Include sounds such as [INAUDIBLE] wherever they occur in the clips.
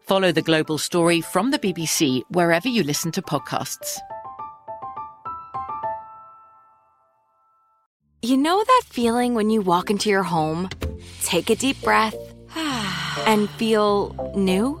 Follow the global story from the BBC wherever you listen to podcasts. You know that feeling when you walk into your home, take a deep breath, [SIGHS] and feel new?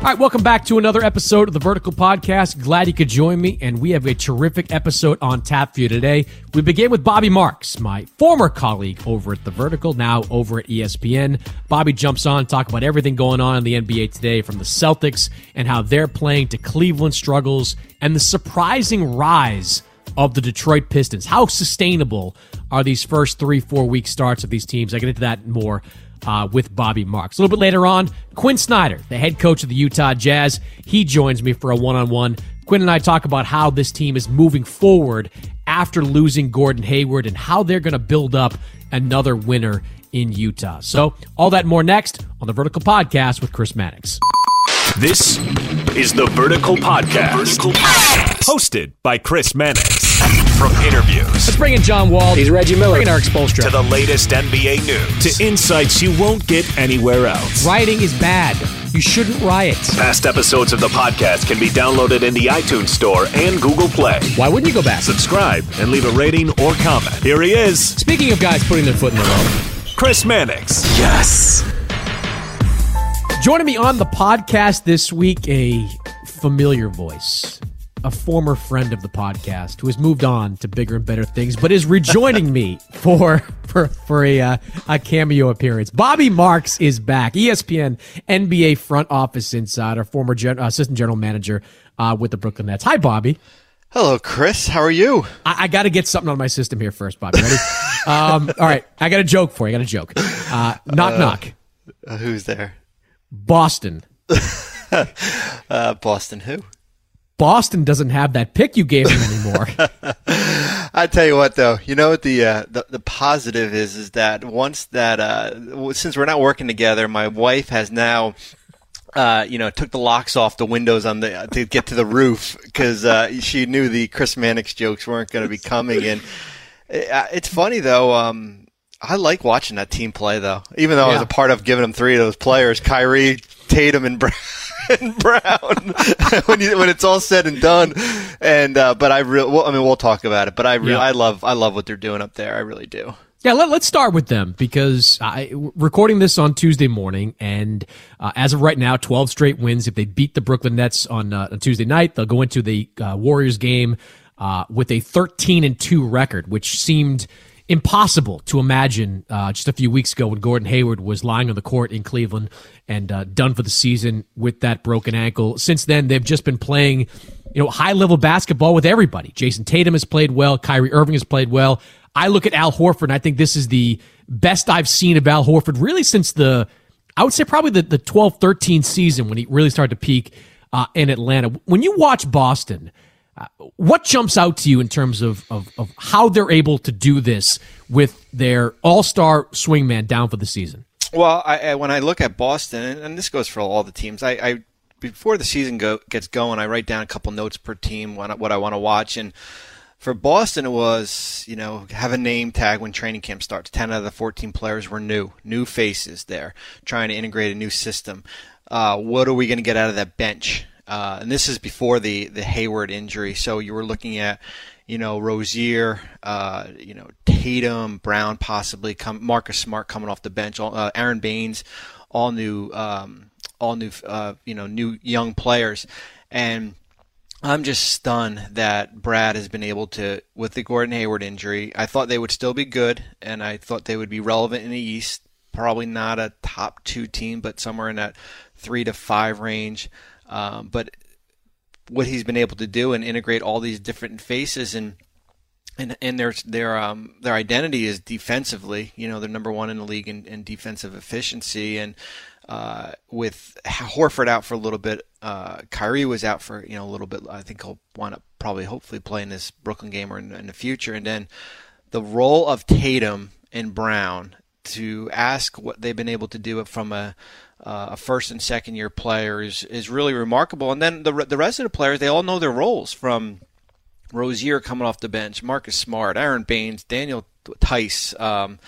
All right, welcome back to another episode of the Vertical Podcast. Glad you could join me, and we have a terrific episode on tap for you today. We begin with Bobby Marks, my former colleague over at the Vertical, now over at ESPN. Bobby jumps on, talk about everything going on in the NBA today, from the Celtics and how they're playing to Cleveland struggles and the surprising rise of the Detroit Pistons. How sustainable are these first three, four week starts of these teams? I get into that more uh, with Bobby Marks. A little bit later on, Quin Snyder, the head coach of the Utah Jazz, he joins me for a one on one. Quin and I talk about how this team is moving forward after losing Gordon Hayward and how they're going to build up another winner in Utah. So, all that more next on the Vertical Podcast with Chris Mannix. This is the Vertical Podcast. Vertical Podcast. Hosted by Chris Mannix. From interviews. Let's bring in John Wall. He's Reggie Miller. Bring in Erik Spoelstra. To the latest NBA news. To insights you won't get anywhere else. Rioting is bad. You shouldn't riot. Past episodes of the podcast can be downloaded in the iTunes Store and Google Play. Why wouldn't you go back? Subscribe and leave a rating or comment. Here he is. Speaking of guys putting their foot in the road, Chris Mannix. Yes. Joining me on the podcast this week, a familiar voice, a former friend of the podcast who has moved on to bigger and better things, but is rejoining me [LAUGHS] for for for a uh, a cameo appearance. Bobby Marks is back. ESPN NBA front office insider, former gen- assistant general manager uh, with the Brooklyn Nets. Hi, Bobby. Hello, Chris. How are you? I, I got to get something on my system here first, Bobby. Ready? [LAUGHS] um, all right, I got a joke for you. I got a joke. Uh, knock, knock. Uh, who's there? Boston. [LAUGHS] Uh, Boston. Who? Boston doesn't have that pick you gave him anymore. [LAUGHS] I tell you what, though, you know what the uh, the, the positive is is that once that uh, since we're not working together, my wife has now. Uh, you know, took the locks off the windows on the to get to the roof because uh, she knew the Chris Mannix jokes weren't going to be coming. And [LAUGHS] uh, it's funny though. Um, I like watching that team play though, even though I was a part of giving them three of those players: Kyrie, Tatum, and Brown. [LAUGHS] and Brown [LAUGHS] when you, when it's all said and done, and uh, but I really, well, I mean, we'll talk about it. But I really, Yeah. I love, I love what they're doing up there. I really do. Yeah, let, let's start with them because I recording this on Tuesday morning, and uh, as of right now, 12 straight wins. If they beat the Brooklyn Nets on, uh, on Tuesday night, they'll go into the uh, Warriors game uh, with a 13 and two record, which seemed impossible to imagine uh, just a few weeks ago when Gordon Hayward was lying on the court in Cleveland and uh, done for the season with that broken ankle. Since then, they've just been playing, you know, high level basketball with everybody. Jayson Tatum has played well. Kyrie Irving has played well. I look at Al Horford and I think this is the best I've seen of Al Horford really since the, I would say probably the, the 12 13 season when he really started to peak uh, in Atlanta. When you watch Boston, what jumps out to you in terms of, of, of how they're able to do this with their all star swingman down for the season? Well, I, I, when I look at Boston, and, this goes for all the teams, I, I before the season go, gets going, I write down a couple notes per team, what, what I want to watch, and for Boston, it was you know have a name tag when training camp starts. Ten out of the fourteen players were new, new faces there, trying to integrate a new system. Uh, what are we going to get out of that bench? Uh, and this is before the the Hayward injury. So you were looking at, you know, Rozier, uh, you know, Tatum, Brown, possibly come, Marcus Smart coming off the bench, uh, Aron Baynes, all new, um, all new, uh, you know, new young players, and I'm just stunned that Brad has been able to, with the Gordon Hayward injury. I thought they would still be good, and I thought they would be relevant in the East. Probably not a top two team, but somewhere in that three to five range. Um, but what he's been able to do and integrate all these different faces and and and their their um their identity is defensively. You know, they're number one in the league in, in defensive efficiency, and uh, with Horford out for a little bit, uh, Kyrie was out for you know a little bit. I think he'll wind up probably hopefully playing this Brooklyn game or in, in the future, and then the role of Tatum and Brown to ask what they've been able to do from a uh, a first and second year player is, is really remarkable. And then the the rest of the players, they all know their roles from Rozier coming off the bench, Marcus Smart, Aron Baynes, Daniel Theis. Um,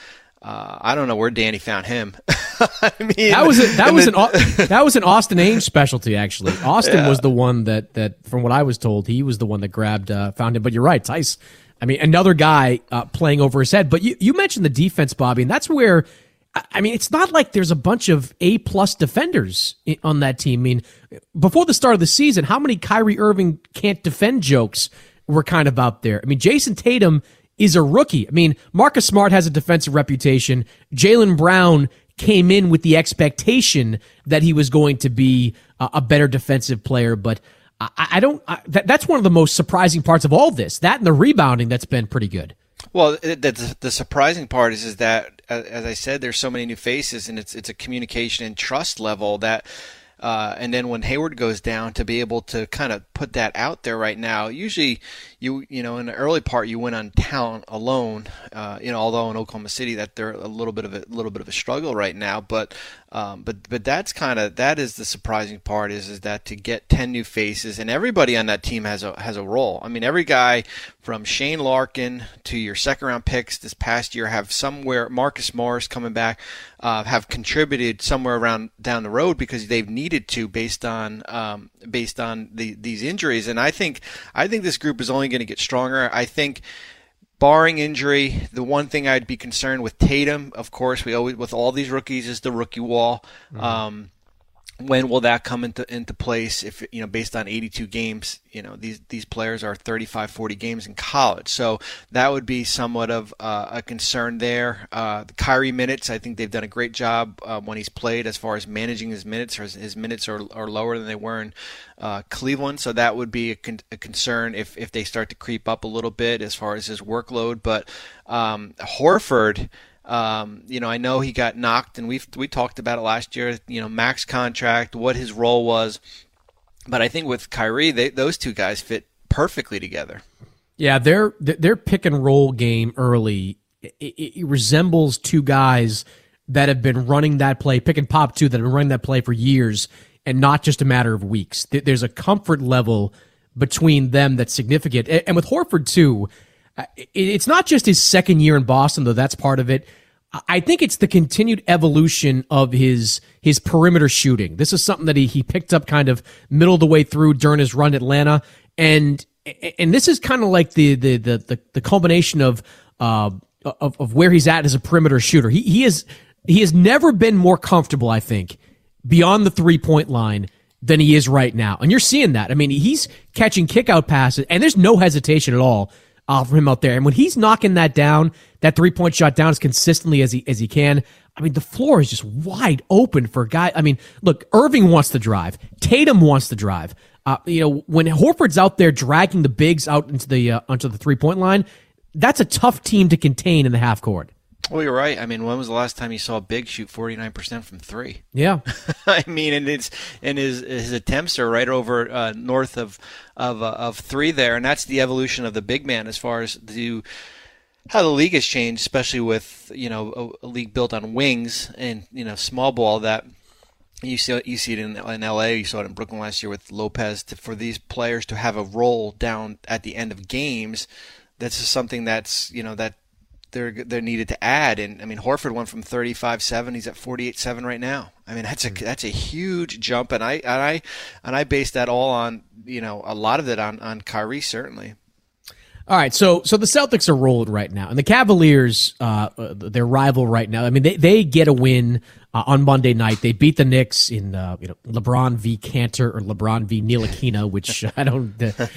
uh, I don't know where Danny found him. [LAUGHS] I mean, that was a, that was then, an that was an Austin Ainge specialty actually. [LAUGHS] Austin yeah. was the one that that from what I was told he was the one that grabbed uh, found him. But you're right, Theis. I mean, another guy uh, playing over his head. But you you mentioned the defense, Bobby, and that's where I mean, it's not like there's a bunch of A plus defenders on that team. I mean, before the start of the season, how many Kyrie Irving can't defend jokes were kind of out there? I mean, Jayson Tatum is a rookie. I mean, Marcus Smart has a defensive reputation. Jaylen Brown came in with the expectation that he was going to be a better defensive player, but I, I don't. I, that, that's one of the most surprising parts of all this. That and the rebounding that's been pretty good. Well, the, the surprising part is is that, uh, as I said, there's so many new faces, and it's it's a communication and trust level that uh, and then when Hayward goes down, to be able to kind of put that out there right now. Usually, you you know, in the early part, you went on talent alone. Uh, you know, although in Oklahoma City, that they're a little bit of a little bit of a struggle right now. But um, but but that's kind of that is the surprising part is is that to get ten new faces and everybody on that team has a has a role. I mean, every guy from Shane Larkin to your second round picks this past year have somewhere Marcus Morris coming back uh, have contributed somewhere around down the road because they've needed to based on um, based on the, these injuries. And I think I think this group is only going to get stronger. I think barring injury, the one thing I'd be concerned with Tatum, of course, we always with all these rookies is the rookie wall. Mm-hmm. Um, when will that come into into place if you know based on 82 games you know these these players are 35 40 games in college. So that would be somewhat of uh, a concern there. Uh, the Kyrie minutes I think they've done a great job uh, when he's played as far as managing his minutes his, his minutes are, are lower than they were in uh, Cleveland. So that would be a, con- a, concern if if they start to creep up a little bit as far as his workload. But um, Horford um, you know, I know he got knocked, and we we talked about it last year. You know, max contract, what his role was, but I think with Kyrie, they, those two guys fit perfectly together. Yeah, their their pick and roll game early it, it resembles two guys that have been running that play, pick and pop two that have been running that play for years, and not just a matter of weeks. There's a comfort level between them that's significant, and with Horford too it's not just his second year in Boston, though that's part of it. I think it's the continued evolution of his his perimeter shooting. This is something that he, he picked up kind of middle of the way through during his run at Atlanta, and and this is kind of like the the the the, the culmination of uh of, of where he's at as a perimeter shooter. He he is he has never been more comfortable, I think, beyond the three point line than he is right now, and you're seeing that. I mean, he's catching kick out passes, and there's no hesitation at all uh, him out there. And when he's knocking that down, that three point shot down as consistently as he as he can, I mean, the floor is just wide open for a guy. I mean, look, Irving wants to drive. Tatum wants to drive. Uh, you know, when Horford's out there dragging the bigs out into the uh, onto the three point line, that's a tough team to contain in the half court. Well, you're right. I mean, when was the last time you saw Big shoot 49% from three? [LAUGHS] Yeah. I mean, and it's and his his attempts are right over uh, north of of uh, of three there, and that's the evolution of the big man as far as the how the league has changed, especially with you know a, a league built on wings and you know small ball that. You see, you see it in, in LA. You saw it in Brooklyn last year with Lopez. To, for these players to have a role down at the end of games, that's something that's you know that they're they're needed to add. And I mean, Horford went from 35-7, he's at 48-7 right now. I mean, that's a mm-hmm. that's a huge jump, and I and I and I base that all on you know a lot of it on on Kyrie certainly. All right, so so the Celtics are rolling right now, and the Cavaliers, uh, their rival right now. I mean, they they get a win uh, on Monday night. They beat the Knicks in uh, you know LeBron v. Kanter or LeBron v. Ntilikina, which [LAUGHS] I don't.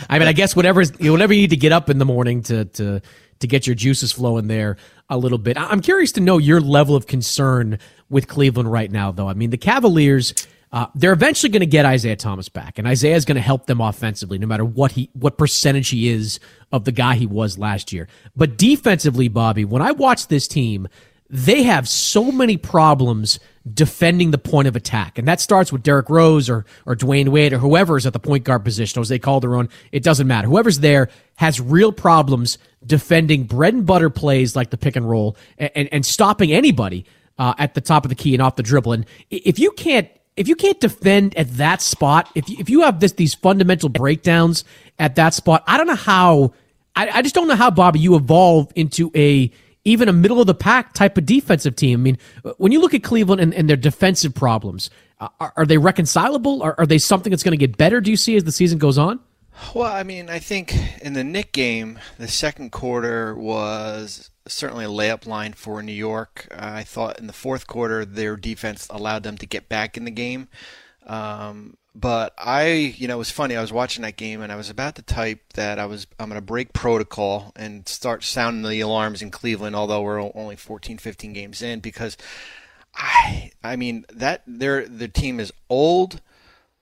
I mean, I guess whatever whatever you need to get up in the morning to to to get your juices flowing there a little bit. I'm curious to know your level of concern with Cleveland right now, though. I mean, the Cavaliers. Uh, they're eventually going to get Isaiah Thomas back, and Isaiah is going to help them offensively, no matter what he what percentage he is of the guy he was last year. But defensively, Bobby, when I watch this team, they have so many problems defending the point of attack. And that starts with Derrick Rose or, or Dwyane Wade or whoever is at the point guard position, as they call their own It doesn't matter. Whoever's there has real problems defending bread and butter plays like the pick and roll and, and, and stopping anybody uh, at the top of the key and off the dribble. And if you can't if you can't defend at that spot, if you, if you have this these fundamental breakdowns at that spot, I don't know how. I, I just don't know how Bobby you evolve into a even a middle of the pack type of defensive team. I mean, when you look at Cleveland and, and their defensive problems, uh, are, are, they reconcilable? Are, are they something that's going to get better? Do you see as the season goes on? Well, I mean, I think in the Knick game, the second quarter was certainly a layup line for New York. I thought in the fourth quarter, their defense allowed them to get back in the game. Um, but I, you know, it was funny. I was watching that game and I was about to type that I was I'm going to break protocol and start sounding the alarms in Cleveland, although we're only 14, 15 games in, because I, I mean that their the team is old,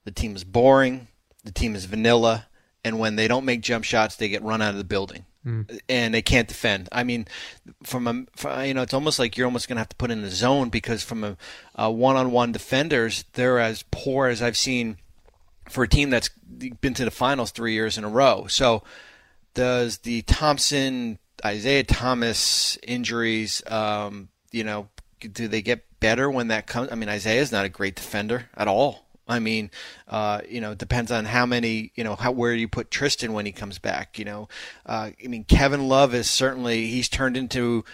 the team is boring, the team is vanilla, and when they don't make jump shots, they get run out of the building. Mm. And they can't defend. I mean, from a from, you know, it's almost like you're almost going to have to put in the zone because from a, a one-on-one defenders, they're as poor as I've seen for a team that's been to the finals three years in a row. So, does the Thompson, Isaiah Thomas injuries, um, you know, do they get better when that comes? I mean, Isaiah's not a great defender at all. I mean, uh, you know, it depends on how many, you know, how where you put Tristan when he comes back. You know, uh, I mean, Kevin Love is certainly he's turned into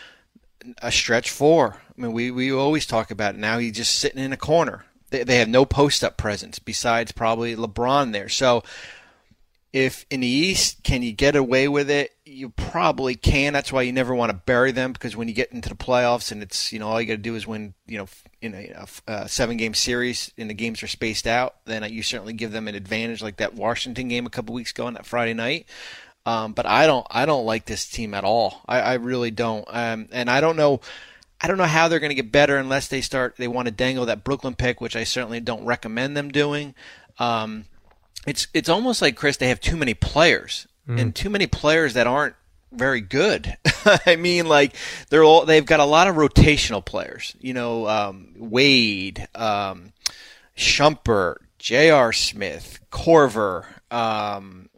a stretch four. I mean, we we always talk about it. Now he's just sitting in a corner they, they have no post up presence besides probably LeBron there. So if in the East, can you get away with it? You probably can. That's why you never want to bury them because when you get into the playoffs and it's, you know, all you got to do is win, you know, in a, a seven game series and the games are spaced out, then you certainly give them an advantage like that Washington game a couple weeks ago on that Friday night. Um, but I don't, I don't like this team at all. I, I really don't. Um, and I don't know I don't know how they're going to get better unless they start. They want to dangle that Brooklyn pick, which I certainly don't recommend them doing. Um, it's it's almost like Chris. They have too many players mm. and too many players that aren't very good. [LAUGHS] I mean, like they're all they've got a lot of rotational players. You know, um, Wade, um, Shumpert, J.R. Smith, Korver. Um,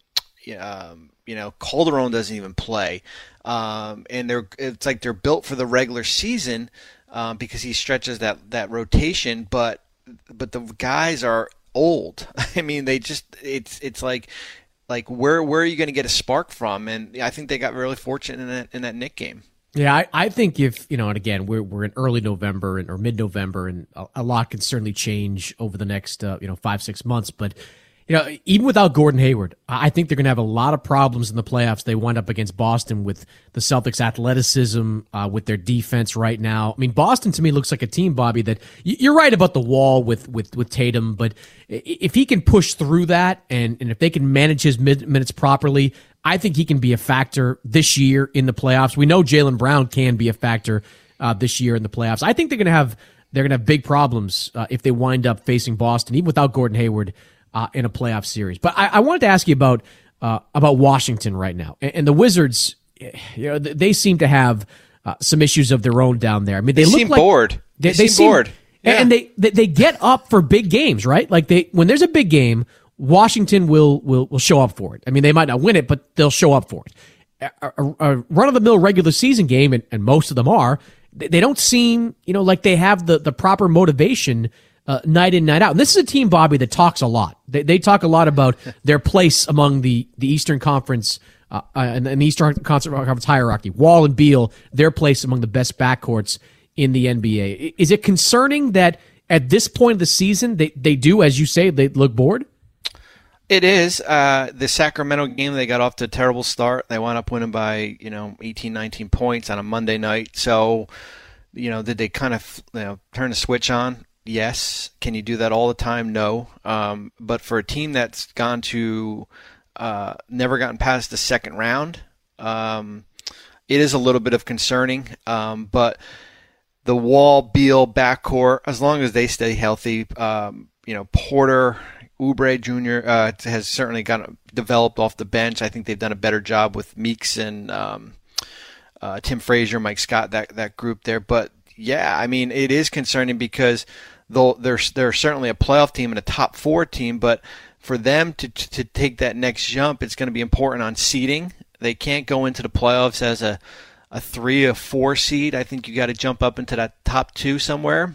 um, you know, Calderon doesn't even play um, and they're it's like they're built for the regular season um, because he stretches that that rotation. But but the guys are old. [LAUGHS] I mean, they just it's it's like like where where are you going to get a spark from? And I think they got really fortunate in that in that Knick game. Yeah, I, I think if you know, and again, we're we're in early November and or mid November, and a, a, lot can certainly change over the next uh, you know five six months. But you know, even without Gordon Hayward, I think they're going to have a lot of problems in the playoffs. They wind up against Boston with the Celtics' athleticism, uh, with their defense right now. I mean, Boston to me looks like a team, Bobby. That you're right about the wall with with with Tatum, but if he can push through that and and if they can manage his mid- minutes properly, I think he can be a factor this year in the playoffs. We know Jaylen Brown can be a factor uh, this year in the playoffs. I think they're going to have they're going to have big problems uh, if they wind up facing Boston, even without Gordon Hayward uh, in a playoff series. But I, I, wanted to ask you about uh, about Washington right now and, and, the Wizards. You know, they seem to have uh, some issues of their own down there. I mean, they, they look seem like, bored. They, they, they seem bored. Yeah. And they, they they get up for big games, right? Like they when there's a big game, Washington will will will show up for it. I mean, they might not win it, but they'll show up for it. A, a, a run of the mill regular season game, and, and most of them are, they don't seem you know like they have the the proper motivation uh, night in night out. And this is a team, Bobby, that talks a lot. They, they talk a lot about [LAUGHS] their place among the the Eastern Conference uh, uh and, and the Eastern Conference hierarchy. Wall and Beal, their place among the best backcourts in the NBA. Is it concerning that at this point of the season they they do, as you say, they look bored? It is. Uh, the Sacramento game, they got off to a terrible start. They wound up winning by, you know, 18, 19 points on a Monday night. So, you know, did they kind of you know, turn the switch on? Yes. Can you do that all the time? No. Um, but for a team that's gone to, uh, never gotten past the second round, um, it is a little bit of concerning. Um, but the Wall Beal backcourt, as long as they stay healthy, um, you know, Porter, Oubre Jr. Uh, has certainly got developed off the bench. I think they've done a better job with Meeks and um, uh, Tim Frazier, Mike Scott, that that group there. But yeah, I mean, it is concerning because though they're they're certainly a playoff team and a top four team, but for them to to take that next jump, it's going to be important on seeding. They can't go into the playoffs as a a three or four seed. I think you got to jump up into that top two somewhere.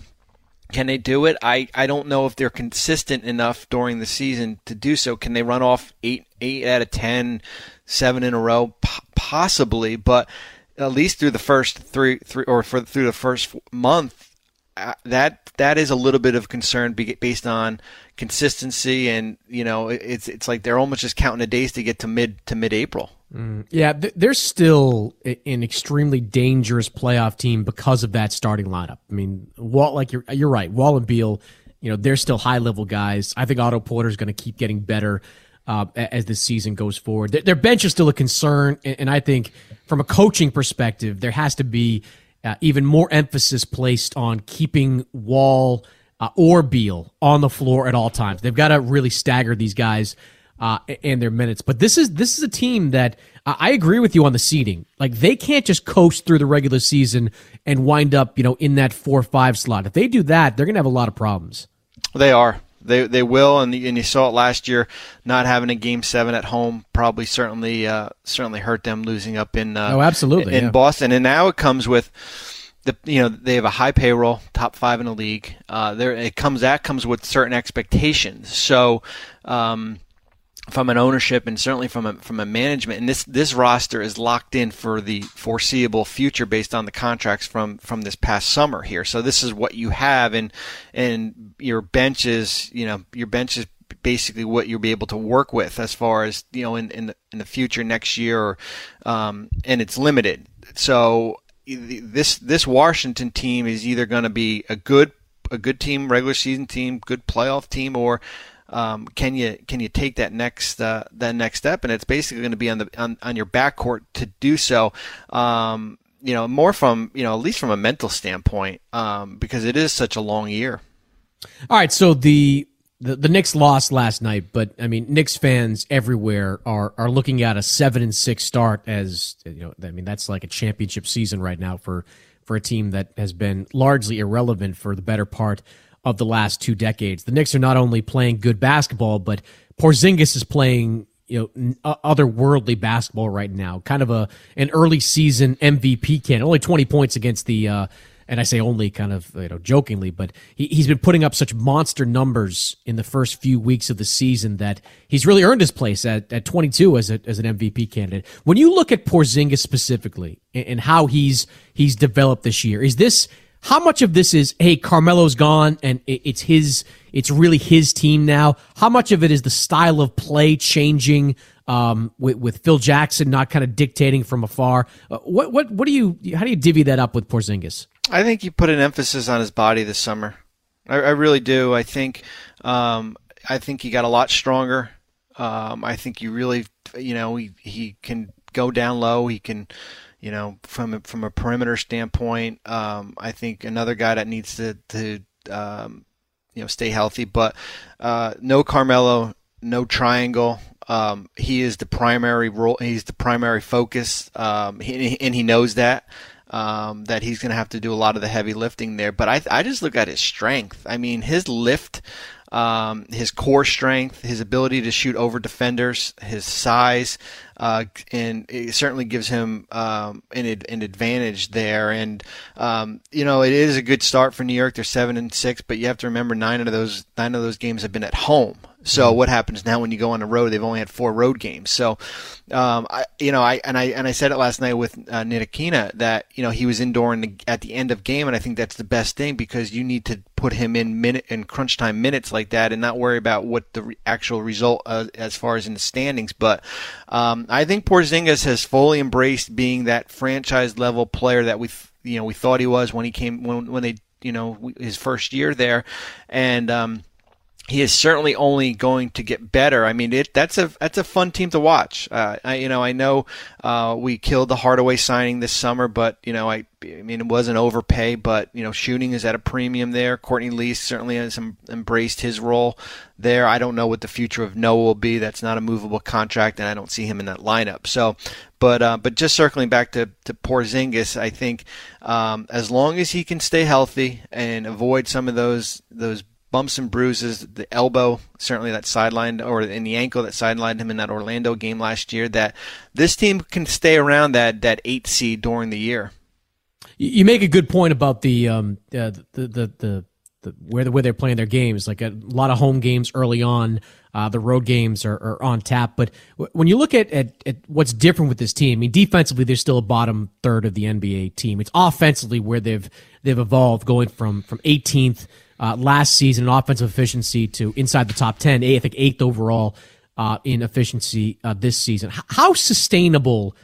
Can they do it? I, I don't know if they're consistent enough during the season to do so. Can they run off eight eight out of ten, seven in a row? P- possibly, but at least through the first three three or for through the first month, that that is a little bit of concern based on consistency and you know it's it's like they're almost just counting the days to get to mid to mid April. Mm, yeah, they're still an extremely dangerous playoff team because of that starting lineup. I mean, Wall, like you're you're right, Wall and Beal, you know, they're still high level guys. I think Otto Porter is going to keep getting better uh, as the season goes forward. Their, their, bench is still a concern, and, and, I think from a coaching perspective, there has to be uh, even more emphasis placed on keeping Wall uh, or Beal on the floor at all times. They've got to really stagger these guys uh, and their minutes. But this is this is a team that uh, I agree with you on the seeding. Like they can't just coast through the regular season and wind up, you know, in that four five slot. If they do that, they're going to have a lot of problems. They are. They they will, and and you saw it last year. Not having a game seven at home probably certainly uh, certainly hurt them losing up in uh, oh absolutely in, yeah. Boston. And now it comes with the you know they have a high payroll, top five in the league. Uh, there it comes that comes with certain expectations. So. Um, from an ownership and certainly from a from a management. And this this roster is locked in for the foreseeable future based on the contracts from from this past summer here. So this is what you have and and your bench is you know your bench is basically what you'll be able to work with as far as you know in in the, in the future next year um, and it's limited. So this this Washington team is either going to be a good a good team regular season team good playoff team or um, can you can you take that next uh, that next step? And it's basically going to be on the on, on your backcourt to do so. Um, you know, more from you know at least from a mental standpoint, um, because it is such a long year. All right, so the the, the Knicks lost last night, but I mean, Knicks fans everywhere are are looking at a seven and six start as you know. I mean, that's like a championship season right now for for a team that has been largely irrelevant for the better part of the last two decades. The Knicks are not only playing good basketball, but Porzingis is playing you know otherworldly basketball right now. Kind of a an early season MVP candidate. Only twenty points against the. Uh, and I say only kind of you know jokingly, but he, he's been putting up such monster numbers in the first few weeks of the season that he's really earned his place at, at 22 as a, as an MVP candidate. When you look at Porzingis specifically and, and how he's he's developed this year, is this how much of this is, hey, Carmelo's gone and it's his, it's really his team now? How much of it is the style of play changing um, with, with Phil Jackson not kind of dictating from afar? Uh, what, what, what do you, how do you divvy that up with Porzingis? I think you put an emphasis on his body this summer. I, I really do. I think, um, I think he got a lot stronger. Um, I think you really, you know, he he can go down low. He can, you know, from a, from a perimeter standpoint. Um, I think another guy that needs to to um, you know stay healthy, but uh, no Carmelo, no triangle. Um, he is the primary role. He's the primary focus, um, he, and he knows that. Um, that he's going to have to do a lot of the heavy lifting there. But I, I just look at his strength. I mean, his lift, um, his core strength, his ability to shoot over defenders, his size, uh, and it certainly gives him um, an, an advantage there. And um, you know, it is a good start for New York. They're seven and six, but you have to remember nine of those nine of those games have been at home. So mm-hmm. what happens now when you go on the road? They've only had four road games. So, um, I, you know, I and I and I said it last night with uh, Ntilikina that you know he was indoor in the, at the end of game, and I think that's the best thing because you need to put him in minute in crunch time minutes like that, and not worry about what the re- actual result uh, as far as in the standings. But um, I think Porzingis has fully embraced being that franchise level player that we you know we thought he was when he came when when they you know his first year there, and um, he is certainly only going to get better. I mean, it, that's a that's a fun team to watch. Uh, I, you know, I know uh, we killed the Hardaway signing this summer, but you know, I, I mean, it wasn't overpay, but you know, shooting is at a premium there. Courtney Lee certainly has embraced his role there. I don't know what the future of Noah will be. That's not a movable contract, and I don't see him in that lineup. So, but uh, but just circling back to to Porzingis, I think um, as long as he can stay healthy and avoid some of those those bumps and bruises, the elbow, certainly that sidelined, or in the ankle that sidelined him in that Orlando game last year, that this team can stay around that, that eight seed during the year. You make a good point about the um, uh, the, the, the the where the, where they're playing their games. Like a lot of home games early on, uh, the road games are, are on tap. But w- when you look at, at, at what's different with this team, I mean, defensively they're still a bottom third of the NBA team. It's offensively where they've they've evolved, going from from 18th uh, last season in offensive efficiency to inside the top 10, I think eighth overall uh, in efficiency uh, this season. H- how sustainable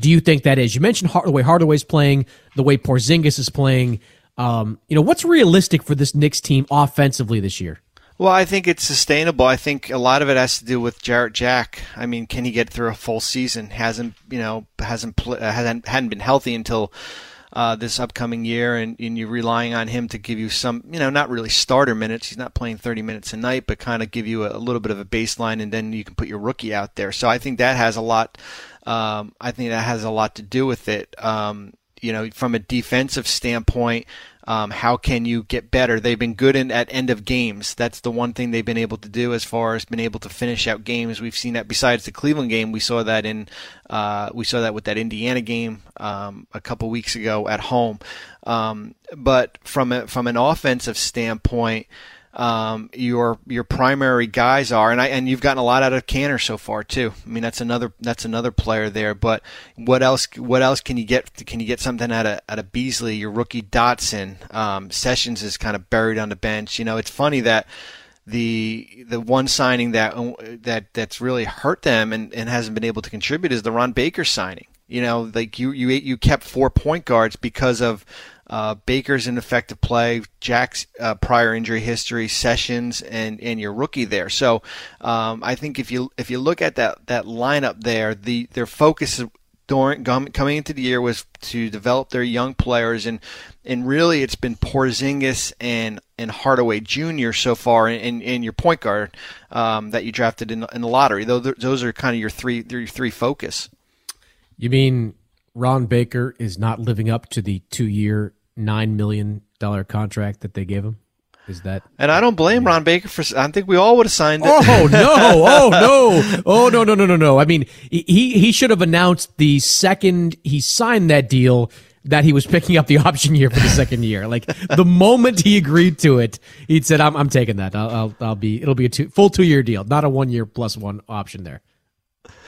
do you think that is? You mentioned Hard- the way Hardaway's playing, the way Porzingis is playing. Um, you know, what's realistic for this Knicks team offensively this year? Well, I think it's sustainable. I think a lot of it has to do with Jarrett Jack. I mean, can he get through a full season? Hasn't you know hasn't pl- hasn't hadn't been healthy until uh, this upcoming year, and, and you're relying on him to give you some, you know, not really starter minutes. He's not playing 30 minutes a night, but kind of give you a, a little bit of a baseline, and then you can put your rookie out there. So I think that has a lot. Um, I think that has a lot to do with it. Um, you know, from a defensive standpoint, um, how can you get better? They've been good in, at end of games. That's the one thing they've been able to do as far as been able to finish out games. We've seen that besides the Cleveland game. We saw that in uh, we saw that with that Indiana game um, a couple weeks ago at home. Um, but from a, from an offensive standpoint um, your your primary guys are, and I and you've gotten a lot out of Kanter so far too. I mean that's another that's another player there. But what else what else can you get? Can you get something out of out of Beasley? Your rookie Dotson, um, Sessions is kind of buried on the bench. You know, it's funny that the the one signing that that that's really hurt them and, and hasn't been able to contribute is the Ron Baker signing. You know, like you you you kept four point guards because of uh, Baker's ineffective play, Jack's uh, prior injury history, Sessions, and and your rookie there. So um, I think if you if you look at that that lineup there, the their focus during coming into the year was to develop their young players, and and really it's been Porzingis and and Hardaway Jr. so far, and, and your point guard um, that you drafted in, in the lottery. Those those are kind of your three your three focus. You mean Ron Baker is not living up to the two year nine million dollar contract that they gave him? Is that? And I don't blame Ron Baker for. I think we all would have signed it. Oh no! [LAUGHS] Oh no! Oh no! No! No! No! No! I mean, he he should have announced the second he signed that deal that he was picking up the [LAUGHS] option year for the second year. Like the moment he agreed to it, he said, "I'm I'm taking that. I'll I'll, I'll be. It'll be a two, full two year deal, not a one year plus one option there."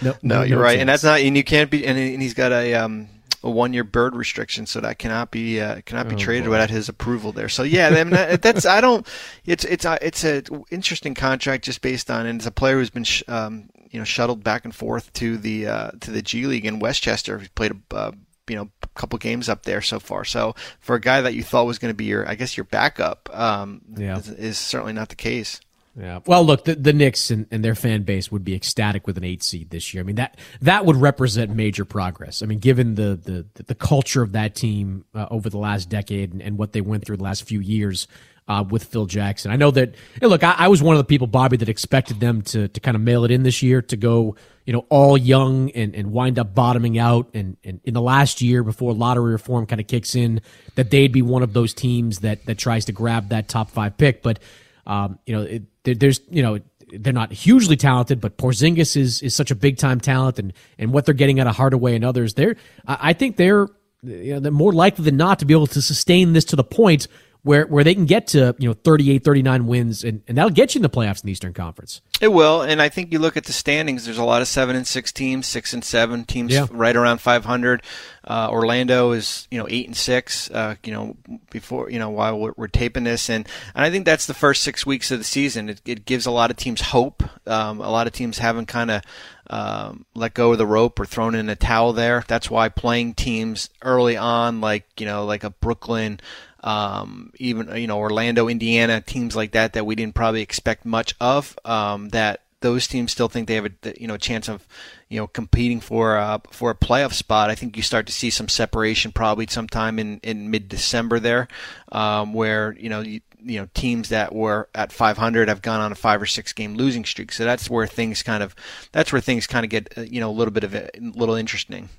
No, no, you're no right, chance. and that's not. And you can't be. And, and he's got a um a one year bird restriction, so that cannot be uh, cannot be oh, traded boy. without his approval there. So yeah, I mean, that's I don't. It's it's a, it's a interesting contract just based on, and it's a player who's been sh- um, you know shuttled back and forth to the uh, to the G League in Westchester. He played a uh, you know a couple games up there so far. So for a guy that you thought was going to be your, I guess your backup, um, yeah. is, is certainly not the case. Yeah. Well, look, the, the Knicks and, and their fan base would be ecstatic with an eight seed this year. I mean that that would represent major progress. I mean, given the the the culture of that team uh, over the last decade and, and what they went through the last few years uh, with Phil Jackson. I know that. Hey, look, I, I, was one of the people, Bobby, that expected them to to kind of mail it in this year to go, you know, all young and, and wind up bottoming out. And, and in the last year before lottery reform kind of kicks in, that they'd be one of those teams that that tries to grab that top five pick. But um, you know, it, there, there's you know they're not hugely talented, but Porzingis is is such a big time talent, and and what they're getting out of Hardaway and others, they're I think they're you know, they're more likely than not to be able to sustain this to the point where where they can get to you know 38 39 wins and, and that'll get you in the playoffs in the eastern conference it will and i think you look at the standings there's a lot of seven and six teams six and seven teams yeah. right around 500 uh, orlando is you know eight and six uh, you know before you know while we're, we're, taping this and and i think that's the first six weeks of the season it, it gives a lot of teams hope um, a lot of teams haven't kind of um, let go of the rope or thrown in a towel there. That's why playing teams early on, like you know, like a Brooklyn, um, even you know Orlando, Indiana, teams like that that we didn't probably expect much of. Um, that those teams still think they have a you know chance of you know competing for uh, for a playoff spot. I think you start to see some separation probably sometime in, in mid December there, um, where you know you, you know teams that were at 500 have gone on a five or six game losing streak. So that's where things kind of that's where things kind of get uh, you know a little bit of a, a little interesting.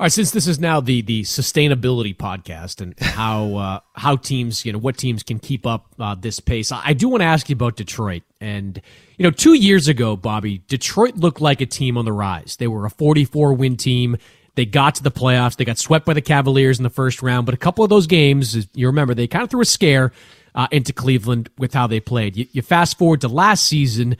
All right, since this is now the the sustainability podcast and how uh, how teams, you know, what teams can keep up uh, this pace, I do want to ask you about Detroit. And you know, two years ago, Bobby, Detroit looked like a team on the rise. They were a 44 win team. They got to the playoffs. They got swept by the Cavaliers in the first round, but a couple of those games, you remember, they kind of threw a scare uh, into Cleveland with how they played. You, you fast forward to last season,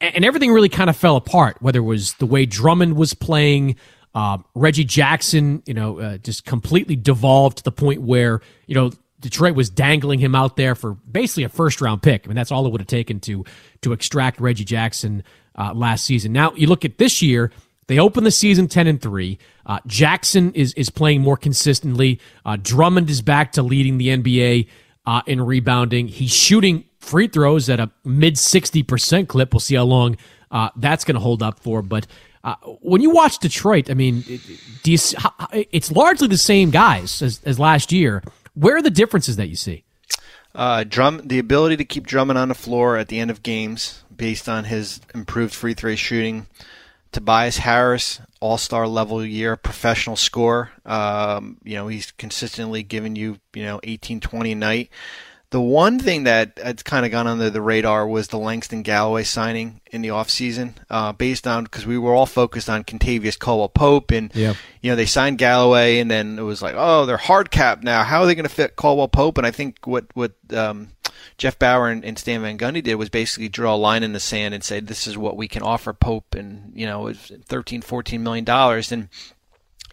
and everything really kind of fell apart. Whether it was the way Drummond was playing. Uh, Reggie Jackson, you know, uh, just completely devolved to the point where, you know, Detroit was dangling him out there for basically a first round pick. I mean, that's all it would have taken to to extract Reggie Jackson uh, last season. Now you look at this year; they open the season ten and three. Uh, Jackson is is playing more consistently. Uh, Drummond is back to leading the NBA uh, in rebounding. He's shooting free throws at a mid sixty percent clip. We'll see how long uh, that's going to hold up for, but. Uh, when you watch Detroit, I mean, you, it's largely the same guys as, as last year. Where are the differences that you see? Uh, drum the ability to keep Drummond on the floor at the end of games based on his improved free throw shooting. Tobias Harris, All Star level year, professional scorer. Um, you know he's consistently giving you you know 18, 20 a night. The one thing that has kind of gone under the radar was the Langston Galloway signing in the offseason, uh, based on because we were all focused on Kentavious Caldwell Pope, and yep. you know they signed Galloway, and then it was like, oh, they're hard cap now. How are they going to fit Caldwell Pope? And I think what what um, Jeff Bower and, and, Stan Van Gundy did was basically draw a line in the sand and say, this is what we can offer Pope, and you know, it's 13, 14 million dollars, and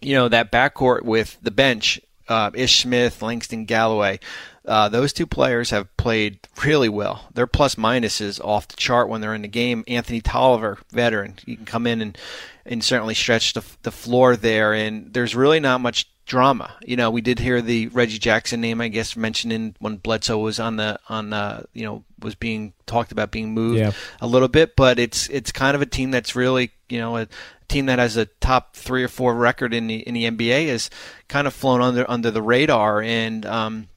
you know that backcourt with the bench, uh, Ish Smith, Langston Galloway. Uh, those two players have played really well. Their plus minuses off the chart when they're in the game. Anthony Tolliver, veteran, he can come in and and certainly stretch the the floor there. And there's really not much drama. You know, we did hear the Reggie Jackson name, I guess, mentioned in when Bledsoe was on the on uh, you know was being talked about being moved yeah. a little bit, but it's it's kind of a team that's really you know a team that has a top three or four record in the in the NBA is kind of flown under under the radar and. Um,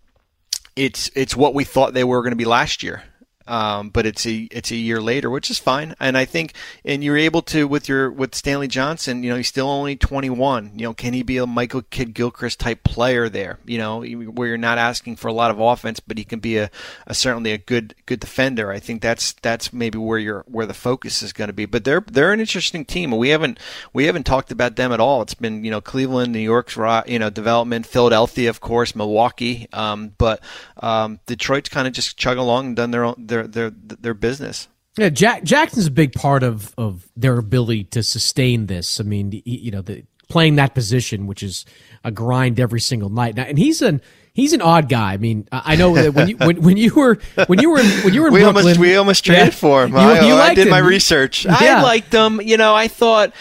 it's it's what we thought they were going to be last year. Um, but it's a it's a year later, which is fine. And I think, and you're able to with your with Stanley Johnson. You know, he's still only 21. You know, can he be a Michael Kidd Gilchrist type player there? You know, where you're not asking for a lot of offense, but he can be a, a certainly a good good defender. I think that's that's maybe where your where the focus is going to be. But they're they're an interesting team. We haven't we haven't talked about them at all. It's been you know Cleveland, New York's you know development, Philadelphia, of course, Milwaukee. Um, but um, Detroit's kind of just chugging along and done their own their their their business. Yeah, Jack Jackson's a big part of of their ability to sustain this. I mean, you know, the, playing that position, which is a grind every single night. Now, and he's an he's an odd guy. I mean, I know that when you when, when you were when you were in, when you were in [LAUGHS] we Brooklyn, almost we almost traded yeah, for him. You, I, you I did him. my research. Yeah. I liked him. You know, I thought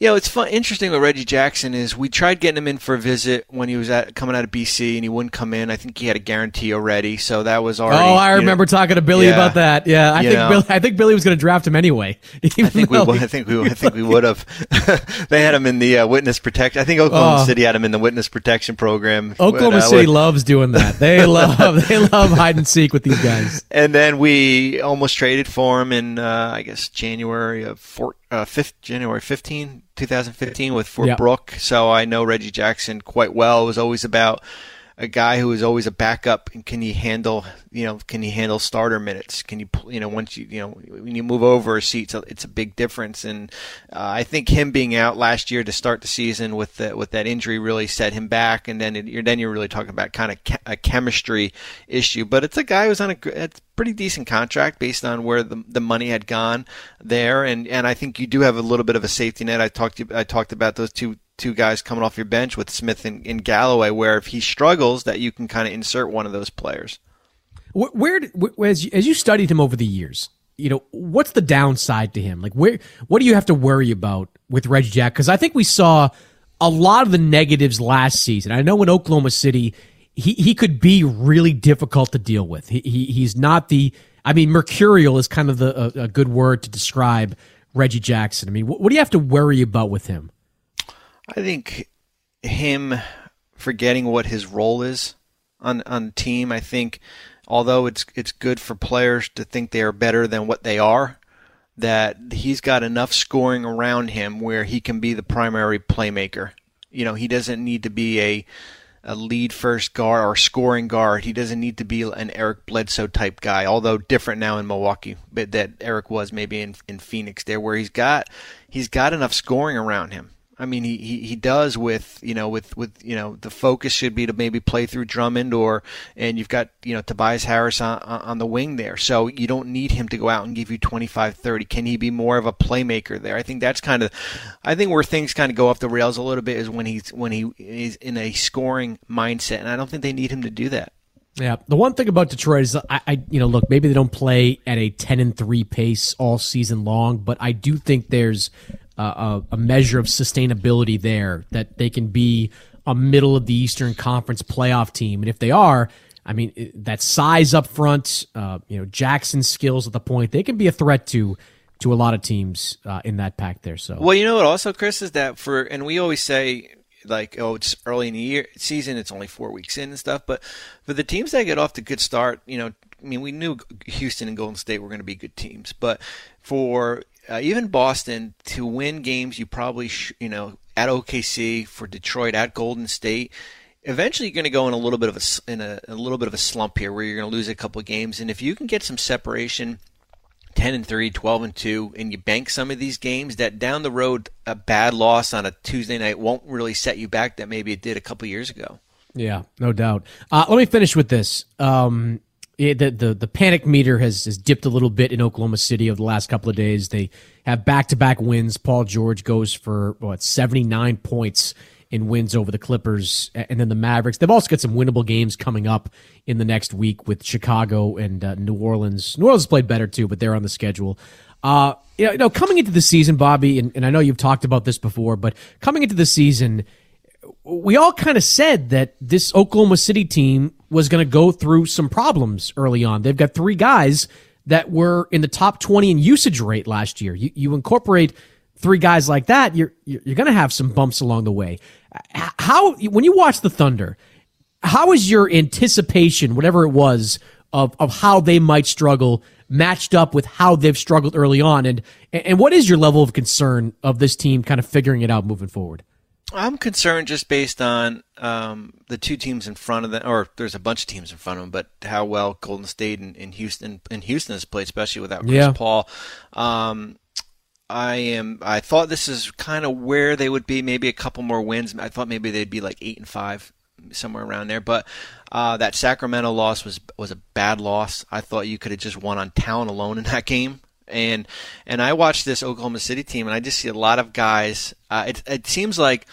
you know, it's fun. Interesting with Reggie Jackson is we tried getting him in for a visit when he was at coming out of BC, and he wouldn't come in. I think he had a guarantee already, so that was already. Oh, I remember know, talking to Billy yeah, about that. Yeah, I think Billy, I think Billy was going to draft him anyway. [LAUGHS] I think we, I think we, I think we would have. [LAUGHS] they had him in the uh, witness protection. I think Oklahoma oh. City had him in the witness protection program. Oklahoma uh, City loves doing that. They [LAUGHS] love, they love hide and seek with these guys. And then we almost traded for him in, uh, I guess, January of four, uh, 5th, January 15, 2015 with Fort yep. Brooke. So I know Reggie Jackson quite well. It was always about a guy who is always a backup and can he handle you know can he handle starter minutes? Can you you know once you you know when you move over a seat it's a big difference. And uh, I think him being out last year to start the season with the, with that injury really set him back. And then it, you're then you're really talking about kind of a chemistry issue. But it's a guy who's on a it's pretty decent contract based on where the, the money had gone there. And and I think you do have a little bit of a safety net. I talked to, I talked about those two two guys coming off your bench with Smith and, and Galloway, where if he struggles, that you can kind of insert one of those players. Where, where as, you, as you studied him over the years, you know, what's the downside to him? Like, where, what do you have to worry about with Reggie Jack? Because I think we saw a lot of the negatives last season. I know in Oklahoma City, he, he could be really difficult to deal with. He, he he's not the, I mean, mercurial is kind of the, a, a good word to describe Reggie Jackson. I mean, what do you have to worry about with him? I think him forgetting what his role is on on the team. I think although it's it's good for players to think they are better than what they are, that he's got enough scoring around him where he can be the primary playmaker. You know, he doesn't need to be a a lead first guard or scoring guard. He doesn't need to be an Eric Bledsoe type guy, although different now in Milwaukee, but that Eric was maybe in in Phoenix there where he's got he's got enough scoring around him I mean, he, he, he does with you know with with you know the focus should be to maybe play through Drummond or and you've got you know Tobias Harris on on the wing there, so you don't need him to go out and give you 25, 30. Can he be more of a playmaker there? I think that's kind of, I think where things kind of go off the rails a little bit is when he's when he is in a scoring mindset, and I don't think they need him to do that. Yeah, the one thing about Detroit is I, I, you know, look, maybe they don't play at a ten and three pace all season long, but I do think there's a, a measure of sustainability there that they can be a middle of the Eastern Conference playoff team, and if they are, I mean that size up front, uh, you know Jackson's skills at the point, they can be a threat to to a lot of teams uh, in that pack there. So well, you know what also, Chris, is that for and we always say like oh it's early in the year season, it's only four weeks in and stuff, but for the teams that get off to good start, you know. I mean, we knew Houston and Golden State were going to be good teams, but for uh, even Boston to win games you probably sh- you know at OKC for Detroit at Golden State. Eventually, you're going to go in a little bit of a in a, a little bit of a slump here, where you're going to lose a couple of games. And if you can get some separation, 10 and 3, 12 and 2, and you bank some of these games, that down the road, a bad loss on a Tuesday night won't really set you back that maybe it did a couple years ago. Yeah, no doubt. Uh, let me finish with this. Um, the, the the panic meter has, has dipped a little bit in Oklahoma City over the last couple of days. They have back to back wins. Paul George goes for what seventy nine points in wins over the Clippers, and then the Mavericks. They've also got some winnable games coming up in the next week with Chicago and uh, New Orleans. New Orleans played better too, but they're on the schedule. Uh, you know, coming into the season, Bobby, and, and I know you've talked about this before, but coming into the season, we all kind of said that this Oklahoma City team was going to go through some problems early on. They've got three guys that were in the top 20 in usage rate last year. You, you incorporate three guys like that, you're, you're going to have some bumps along the way. How, when you watch the Thunder, how is your anticipation, whatever it was, of, of how they might struggle matched up with how they've struggled early on? And, and what is your level of concern of this team kind of figuring it out moving forward? I'm concerned just based on um, the two teams in front of them, or there's a bunch of teams in front of them, but how well Golden State and, and Houston and Houston has played, especially without Chris yeah. Paul. Um, I am. I thought this is kind of where they would be. Maybe a couple more wins. I thought maybe they'd be like eight and five, somewhere around there. But uh, that Sacramento loss was was a bad loss. I thought you could have just won on talent alone in that game and and I watch this Oklahoma City team, and I just see a lot of guys. Uh, it it seems like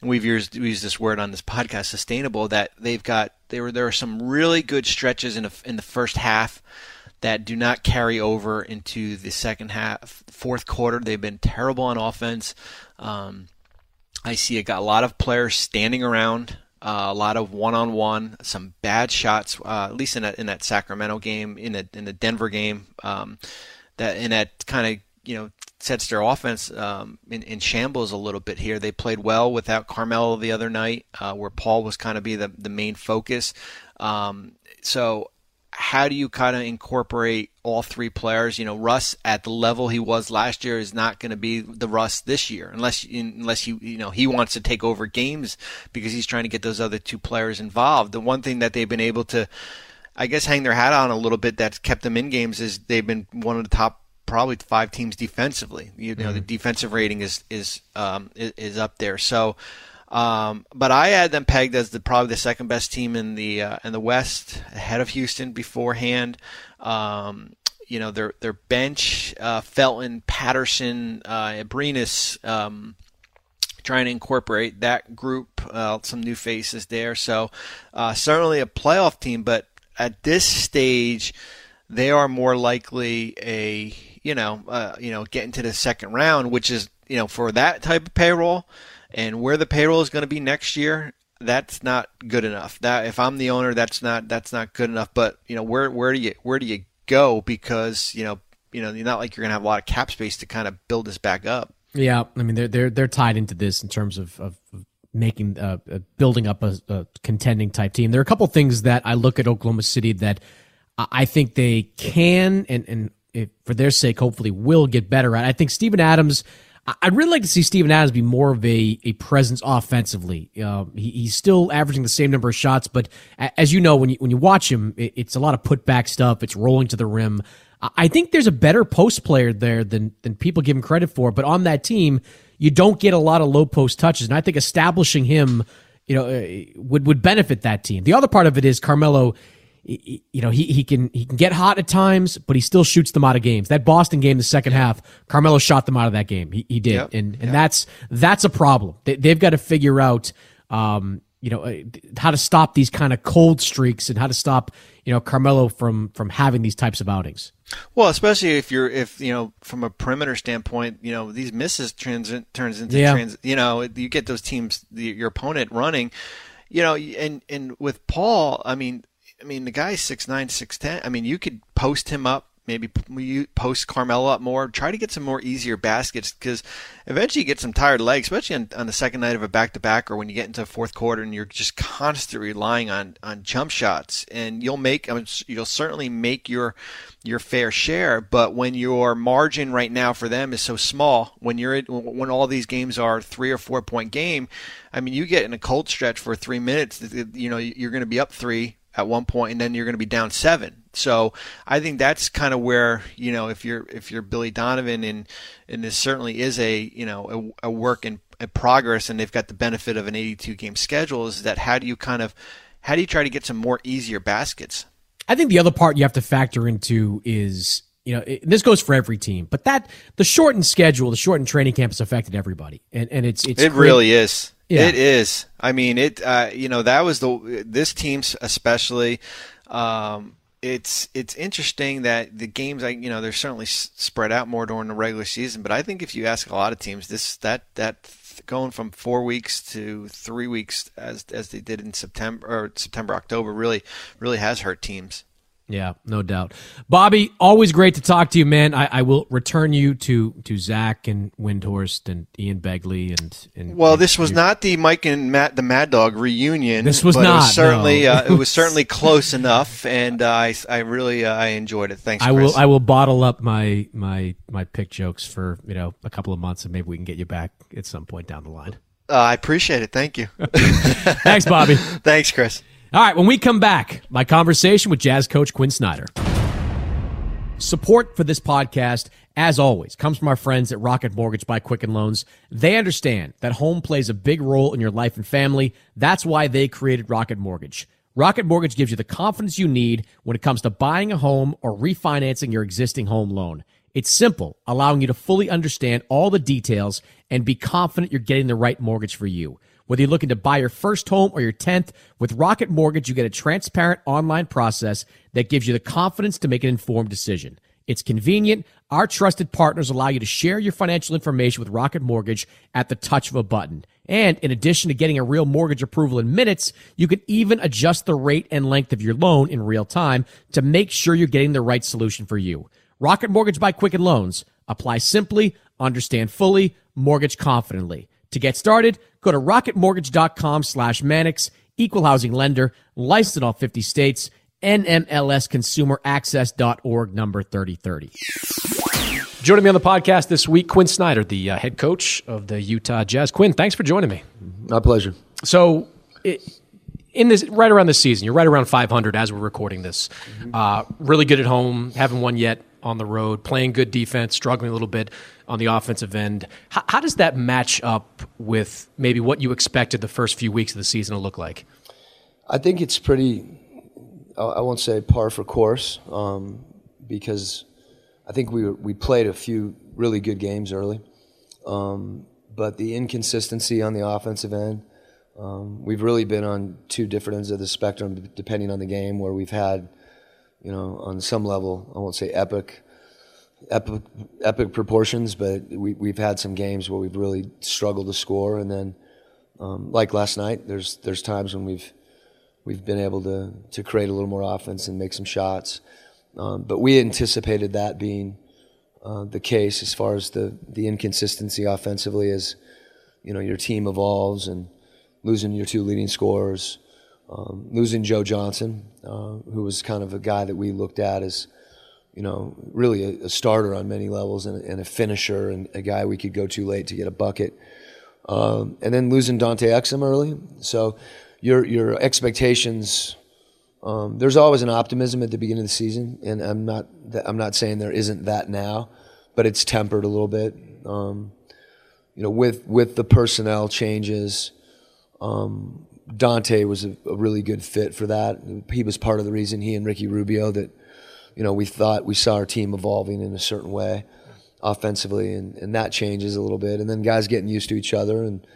we've used used this word on this podcast, sustainable. That they've got there were there are some really good stretches in a, in the first half that do not carry over into the second half, fourth quarter. They've been terrible on offense. Um, I see got a lot of players standing around, uh, a lot of one-on-one, some bad shots. Uh, at least in that in that Sacramento game, in the in the Denver game, um, that in that kind of you know sets their offense um, in, in, shambles a little bit here. They played well without Carmelo the other night, uh, where Paul was kind of be the the main focus. Um, so how do you kind of incorporate all three players? You know, Russ at the level he was last year is not going to be the Russ this year, unless unless you you know he wants to take over games because he's trying to get those other two players involved. The one thing that they've been able to, I guess, hang their hat on a little bit that's kept them in games is they've been one of the top probably five teams defensively. You know, mm-hmm. the defensive rating is is um, is, up there. So. Um, but I had them pegged as the probably the second best team in the uh, in the West, ahead of Houston beforehand. Um, you know their their bench, uh, Felton, Patterson, uh, Abrines, um, trying to incorporate that group, uh, some new faces there. So uh, certainly a playoff team, but at this stage, they are more likely a you know uh, you know getting to the second round, which is you know for that type of payroll and where the payroll is going to be next year, that's not good enough. That if I'm the owner, that's not that's not good enough. But you know, where where do you where do you go? Because you know, you know, you're not like you're going to have a lot of cap space to kind of build this back up. Yeah, I mean, they're they're they're tied into this in terms of of making uh, uh, building up a, a, contending type team. There are a couple things that I look at Oklahoma City that I think they can and and for their sake, hopefully will get better at. I think Steven Adams I'd really like to see Steven Adams be more of a, a presence offensively. Uh, he, he's still averaging the same number of shots, but as you know, when you when you watch him, it, it's a lot of putback stuff. It's rolling to the rim. I think there's a better post player there than than people give him credit for. But on that team, you don't get a lot of low post touches, and I think establishing him, you know, uh, would would benefit that team. The other part of it is Carmelo you know, he, he can he can get hot at times, but he still shoots them out of games. That Boston game, the second half, Carmelo shot them out of that game. He, he did, yep. and and yep. that's that's a problem. They, have got to figure out, um, you know, uh, how to stop these kind of cold streaks and how to stop, you know, Carmelo from from having these types of outings. Well, especially if you're if you know from a perimeter standpoint, you know these misses turns turns into yeah. trans. You know, you get those teams, the, your opponent running. You know, and and with Paul, I mean I mean, the guy's six nine, six ten. I mean, you could post him up, maybe post Carmelo up more. Try to get some more easier baskets because eventually you get some tired legs, especially on, on the second night of a back to back or when you get into the fourth quarter and you're just constantly relying on on jump shots. And you'll make, um, I mean, you'll certainly make your your fair share. But when your margin right now for them is so small, when you're when all these games are three or four point game, I mean, you get in a cold stretch for three minutes, you know, you're going to be up three at one point, and then you're going to be down seven. So I think that's kind of where you know if you're if you're Billy Donovan and and this certainly is a you know a, a work in, in progress, and they've got the benefit of an 82 game schedule. Is that how do you kind of how do you try to get some more easier baskets? I think the other part you have to factor into is you know it, this goes for every team, but that the shortened schedule, the shortened training camp has affected everybody, and and it's it's it really is. Yeah. It is. I mean, it. Uh, you know, that was the this team especially. Um, it's it's interesting that the games, like you know, they're certainly spread out more during the regular season. But I think if you ask a lot of teams, this that that going from four weeks to three weeks as as they did in September or September October really really has hurt teams. Yeah, no doubt. Bobby, always great to talk to you, man. I, I will return you to to Zach and Windhorst and Ian Begley and, and well, this was not the Mike and Matt the Mad Dog reunion. This was not. It was certainly no. uh, it was [LAUGHS] certainly close enough, and uh, I I really uh, I enjoyed it. Thanks. I will I will bottle up my my my pick jokes for you know a couple of months, and maybe we can get you back at some point down the line. Uh, I appreciate it. Thank you. [LAUGHS] Thanks, Bobby. [LAUGHS] Thanks, Chris. All right, when we come back, my conversation with Jazz coach Quin Snyder. Support for this podcast, as always, comes from our friends at Rocket Mortgage by Quicken Loans. They understand that home plays a big role in your life and family. That's why they created Rocket Mortgage. Rocket Mortgage gives you the confidence you need when it comes to buying a home or refinancing your existing home loan. It's simple, allowing you to fully understand all the details and be confident you're getting the right mortgage for you. Whether you're looking to buy your first home or your 10th, with Rocket Mortgage, you get a transparent online process that gives you the confidence to make an informed decision. It's convenient. Our trusted partners allow you to share your financial information with Rocket Mortgage at the touch of a button. And in addition to getting a real mortgage approval in minutes, you can even adjust the rate and length of your loan in real time to make sure you're getting the right solution for you. Rocket Mortgage by Quicken Loans. Apply simply, understand fully, mortgage confidently. To get started, go to rocketmortgage.com slash Mannix, equal housing lender, licensed in all 50 states, NMLSconsumeraccess.org number 3030. Joining me on the podcast this week, Quin Snyder, the uh, head coach of the Utah Jazz. Quin, thanks for joining me. My pleasure. So, it, in this right around this season, you're right around 500 as we're recording this. Uh, really good at home, haven't won yet on the road, playing good defense, struggling a little bit on the offensive end. How, how does that match up with maybe what you expected the first few weeks of the season to look like? I think it's pretty. I won't say par for course um, because I think we we played a few really good games early, um, but the inconsistency on the offensive end. Um, we've really been on two different ends of the spectrum, depending on the game, where we've had, you know, on some level, I won't say epic, epic, epic proportions, but we, we've had some games where we've really struggled to score, and then, um, like last night, there's there's times when we've we've been able to to create a little more offense and make some shots. Um, but we anticipated that being uh, the case as far as the the inconsistency offensively as you know your team evolves and losing your two leading scorers, um, losing Joe Johnson, uh, who was kind of a guy that we looked at as you know really a, a starter on many levels and, and, a finisher and a guy we could go to late to get a bucket. Um, and then losing Dante Exum early, so your your expectations. Um, there's always an optimism at the beginning of the season, and I'm not I'm not saying there isn't that now, but it's tempered a little bit. Um, you know, with with the personnel changes, um, Dante was a, a, really good fit for that. He was part of the reason he and Ricky Rubio that you know we thought we saw our team evolving in a certain way offensively, and, and that changes a little bit. And then guys getting used to each other, and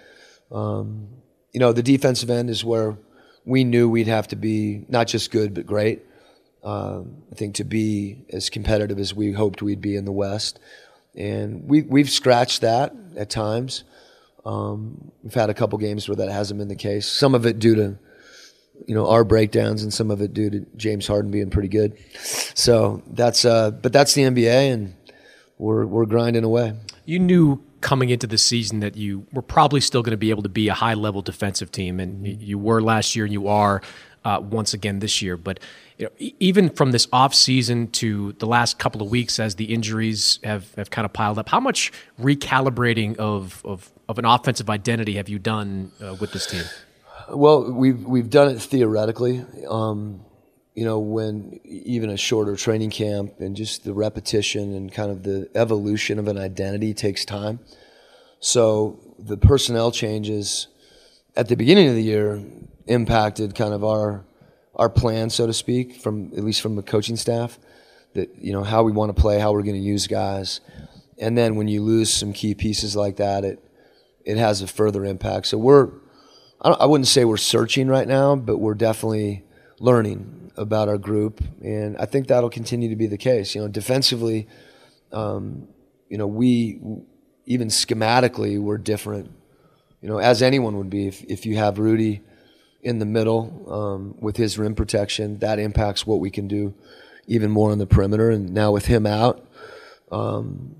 um, you know, the defensive end is where we knew we'd have to be not just good but great. Um, I think to be as competitive as we hoped we'd be in the West, and we we've scratched that at times. Um, we've had a couple games where that hasn't been the case. Some of it due to you know our breakdowns, and some of it due to James Harden being pretty good. So that's uh, but that's the NBA, and we're we're grinding away. You knew coming into the season that you were probably still going to be able to be a high level defensive team, and you were last year, and you are uh, once again this year. But you know, even from this off season to the last couple of weeks, as the injuries have, have kind of piled up, how much recalibrating of, of, of an offensive identity have you done uh, with this team? Well, we've we've done it theoretically. Um, you know, when even a shorter training camp and just the repetition and kind of the evolution of an identity takes time. So the personnel changes at the beginning of the year impacted kind of our our plan, so to speak, from at least from the coaching staff. That you know how we want to play, how we're going to use guys, and then when you lose some key pieces like that, it it has a further impact. So we're I, I wouldn't say we're searching right now, but we're definitely learning about our group, and I think that'll continue to be the case. You know, defensively, um, you know, we even schematically we're different. You know, as anyone would be if if you have Rudy in the middle um, with his rim protection, that impacts what we can do even more on the perimeter. And now with him out, um,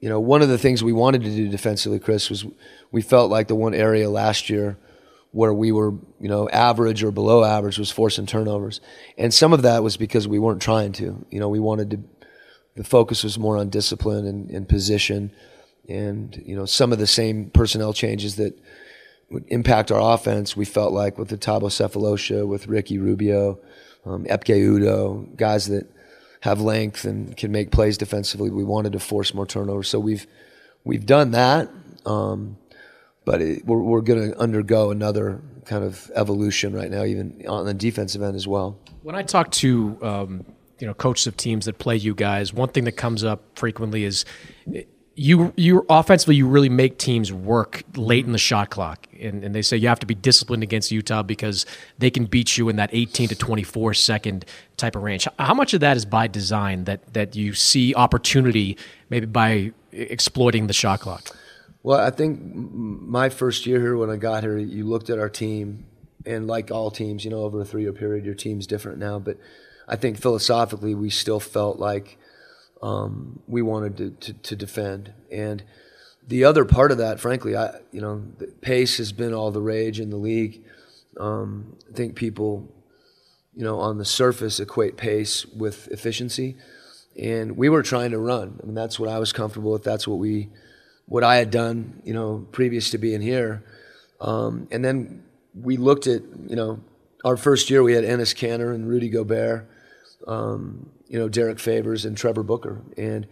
you know, one of the things we wanted to do defensively, Chris, was we felt like the one area last year where we were, you know, average or below average was forcing turnovers. And some of that was because we weren't trying to. You know, we wanted to, the focus was more on discipline and, and position. And, you know, some of the same personnel changes that would impact our offense, we felt like with the Thabo Sefolosha, with Ricky Rubio, um, Ekpe Udoh, guys that have length and can make plays defensively. We wanted to force more turnovers. So we've, we've done that. Um, but it, we're, we're going to undergo another kind of evolution right now, even on the defensive end as well. When I talk to um, you know coaches of teams that play you guys, one thing that comes up frequently is you you offensively you really make teams work late in the shot clock. And, and they say you have to be disciplined against utah because they can beat you in that 18 to 24 second type of range. How much of that is by design that that you see opportunity maybe by exploiting the shot clock? Well i think my first year here when i got here you looked at our team and like all teams you know over a three year period your team's different now. But i think philosophically we still felt like um, we wanted to, to, to, defend. And the other part of that, frankly, I you know, pace has been all the rage in the league. Um, I think people, you know, on the surface equate pace with efficiency, and we were trying to run. I mean, that's what I was comfortable with. That's what we, what I had done, you know, previous to being here. Um, and then we looked at, you know, our first year we had Enes Kanter and Rudy Gobert. Um, you know, Derrick Favors and Trevor Booker. And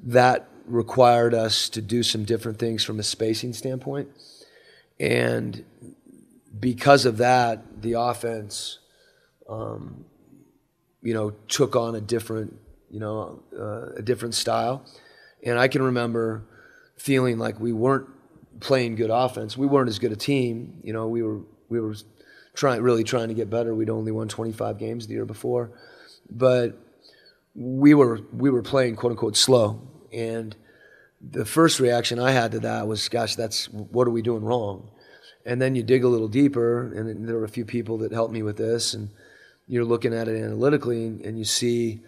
that required us to do some different things from a spacing standpoint. And because of that, the offense, um, you know, took on a different, you know, uh, a different style. And I can remember feeling like we weren't playing good offense. We weren't as good a team. You know, we were we were trying really trying to get better. We'd only won 25 games the year before, but we were we were playing quote unquote slow, and the first reaction I had to that was, "Gosh, that's what are we doing wrong?" And then you dig a little deeper, and there were a few people that helped me with this, and you're looking at it analytically, and you see,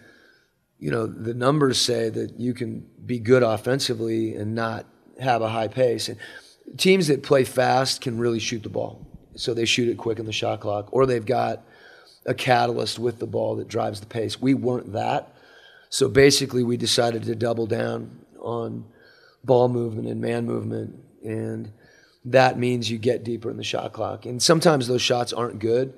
you know, the numbers say that you can be good offensively and not have a high pace. And teams that play fast can really shoot the ball, so they shoot it quick in the shot clock, or they've got a catalyst with the ball that drives the pace. We weren't that. So basically, we decided to double down on ball movement and man movement, and that means you get deeper in the shot clock. And sometimes those shots aren't good,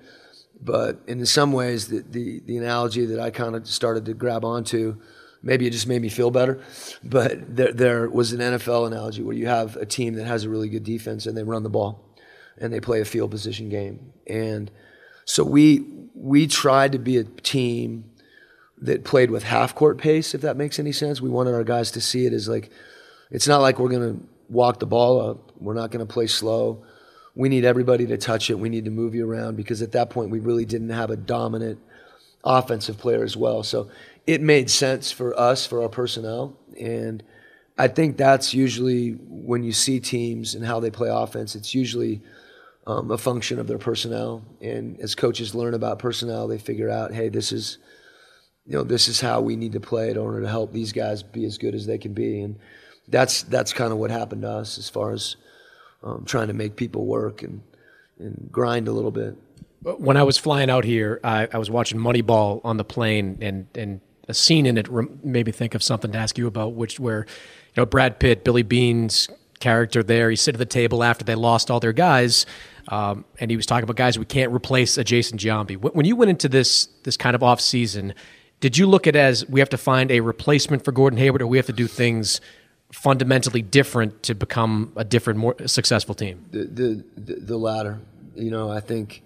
but in some ways, the the, the analogy that I kind of started to grab onto, maybe it just made me feel better, but there there was an NFL analogy where you have a team that has a really good defense and they run the ball, and they play a field position game, and so we we tried to be a team that played with half court pace, if that makes any sense. We wanted our guys to see it as like, it's not like we're going to walk the ball up. We're not going to play slow. We need everybody to touch it. We need to move you around because at that point we really didn't have a dominant offensive player as well. So it made sense for us, for our personnel. And I think that's usually when you see teams and how they play offense, it's usually um, a function of their personnel. And as coaches learn about personnel, they figure out, hey, this is – you know, this is how we need to play in order to help these guys be as good as they can be. And that's that's kind of what happened to us as far as um, trying to make people work and and grind a little bit. When I was flying out here, I, I was watching Moneyball on the plane, and and a scene in it made me think of something to ask you about, which where you know Brad Pitt, Billy Beane's character there, he sit at the table after they lost all their guys. Um, and he was talking about guys we can't replace a Jason Giambi. When you went into this this kind of off season, did you look at as we have to find a replacement for Gordon Hayward, or we have to do things fundamentally different to become a different, more successful team? The the, the latter. You know, I think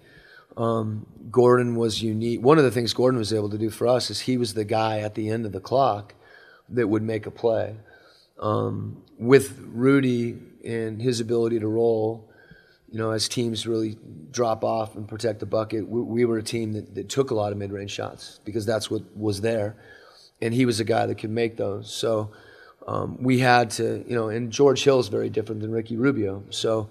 um, Gordon was unique. One of the things Gordon was able to do for us is he was the guy at the end of the clock that would make a play. Um, with Rudy and his ability to roll, you know, as teams really drop off and protect the bucket, we, we were a team that, that, took a lot of mid-range shots because that's what was there, and he was a guy that could make those. So um, we had to, you know, and George Hill is very different than Ricky Rubio. So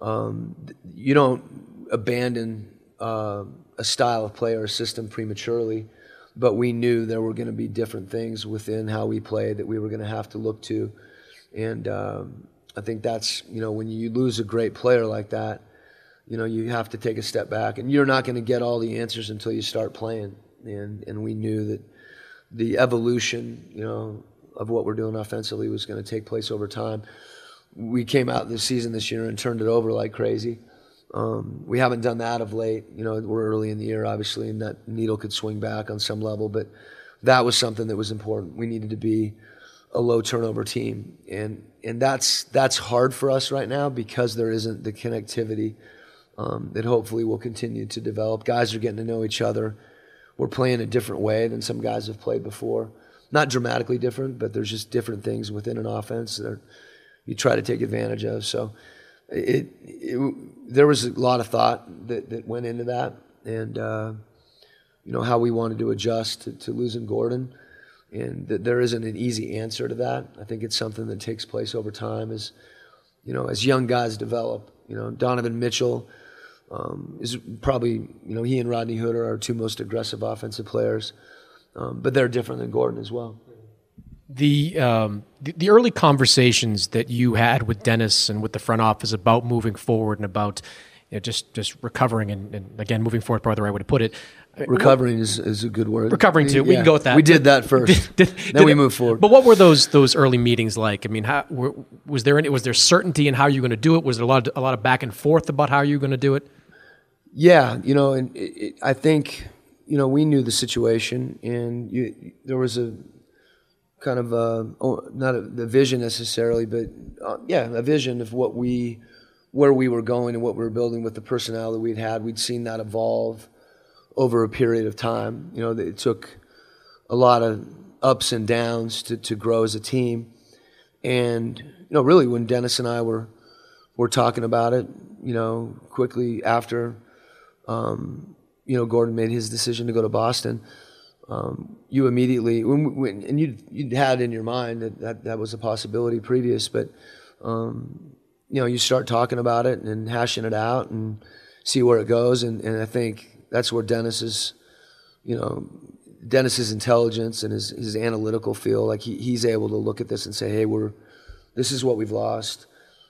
um, you don't abandon uh, a style of play or a system prematurely, but we knew there were going to be different things within how we played that we were going to have to look to, and um, I think that's you know when you lose a great player like that, you know you have to take a step back, and you're not going to get all the answers until you start playing. And and we knew that the evolution, you know, of what we're doing offensively was going to take place over time. We came out this season this year and turned it over like crazy. Um, we haven't done that of late. You know, we're early in the year, obviously, and that needle could swing back on some level. But that was something that was important. We needed to be a low turnover team, and and that's that's hard for us right now because there isn't the connectivity um, that hopefully will continue to develop. Guys are getting to know each other. We're playing a different way than some guys have played before, not dramatically different, but there's just different things within an offense that you try to take advantage of. So it, it, there was a lot of thought that, that went into that, and uh, you know how we wanted to adjust to, to losing Gordon, and that there isn't an easy answer to that. I think it's something that takes place over time as you know as young guys develop. You know Donovan Mitchell um, is probably you know he and Rodney Hood are our two most aggressive offensive players, um, but they're different than Gordon as well the, um, the, the early conversations that you had with Dennis and with the front office about moving forward and about you know, just just recovering and, and, again moving forward, probably the right way to put it. Recovering is, is a good word. Recovering too. Yeah. We can go with that. We did that first. [LAUGHS] did, did, then we move forward. But what were those those early meetings like? I mean, how, were, was there any, was there certainty in how you were going to do it? Was there a lot of, a lot of back and forth about how you were going to do it? Yeah, you know, and it, it, I think you know we knew the situation, and you, there was a kind of a, oh, not a, the vision necessarily, but uh, yeah, a vision of what we, where we were going and what we were building with the personnel that we'd had. We'd seen that evolve over a period of time. You know, it took a lot of ups and downs to, to grow as a team. And, you know, really when Dennis and I were, were talking about it, you know, quickly after, um, you know, Gordon made his decision to go to Boston, um, you immediately when, when, and you you had in your mind that, that that was a possibility previous, but um, you know you start talking about it and hashing it out and see where it goes, and, and I think that's where Dennis's you know Dennis's intelligence and his his analytical feel like he, he's able to look at this and say, hey, we're this is what we've lost.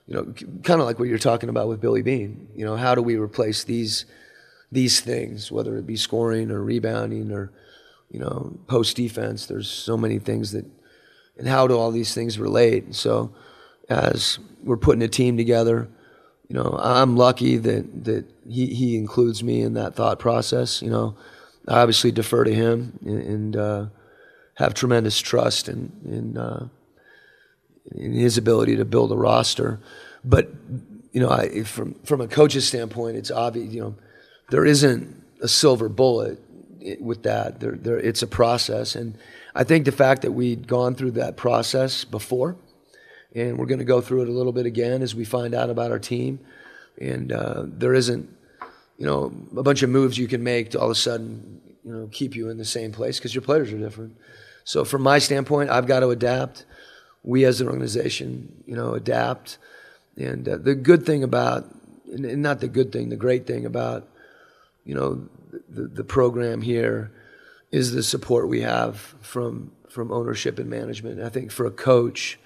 You know, kind of like what you're talking about with Billy Beane. You know, how do we replace these these things, whether it be scoring or rebounding or you know, post defense. There's so many things that, and how do all these things relate? so, as we're putting a team together, you know, I'm lucky that that he he includes me in that thought process. You know, I obviously defer to him and, and uh, have tremendous trust in in, uh, in his ability to build a roster. But you know, I, from from a coach's standpoint, it's obvious. You know, there isn't a silver bullet with that. There, there, it's a process, and I think the fact that we'd gone through that process before, and we're going to go through it a little bit again as we find out about our team, and uh, there isn't, you know, a bunch of moves you can make to all of a sudden, you know, keep you in the same place because your players are different. So from my standpoint, I've got to adapt. We as an organization, you know, adapt. And uh, the good thing about, and not the good thing, the great thing about, you know, the, the program here is the support we have from from ownership and management. I think for a coach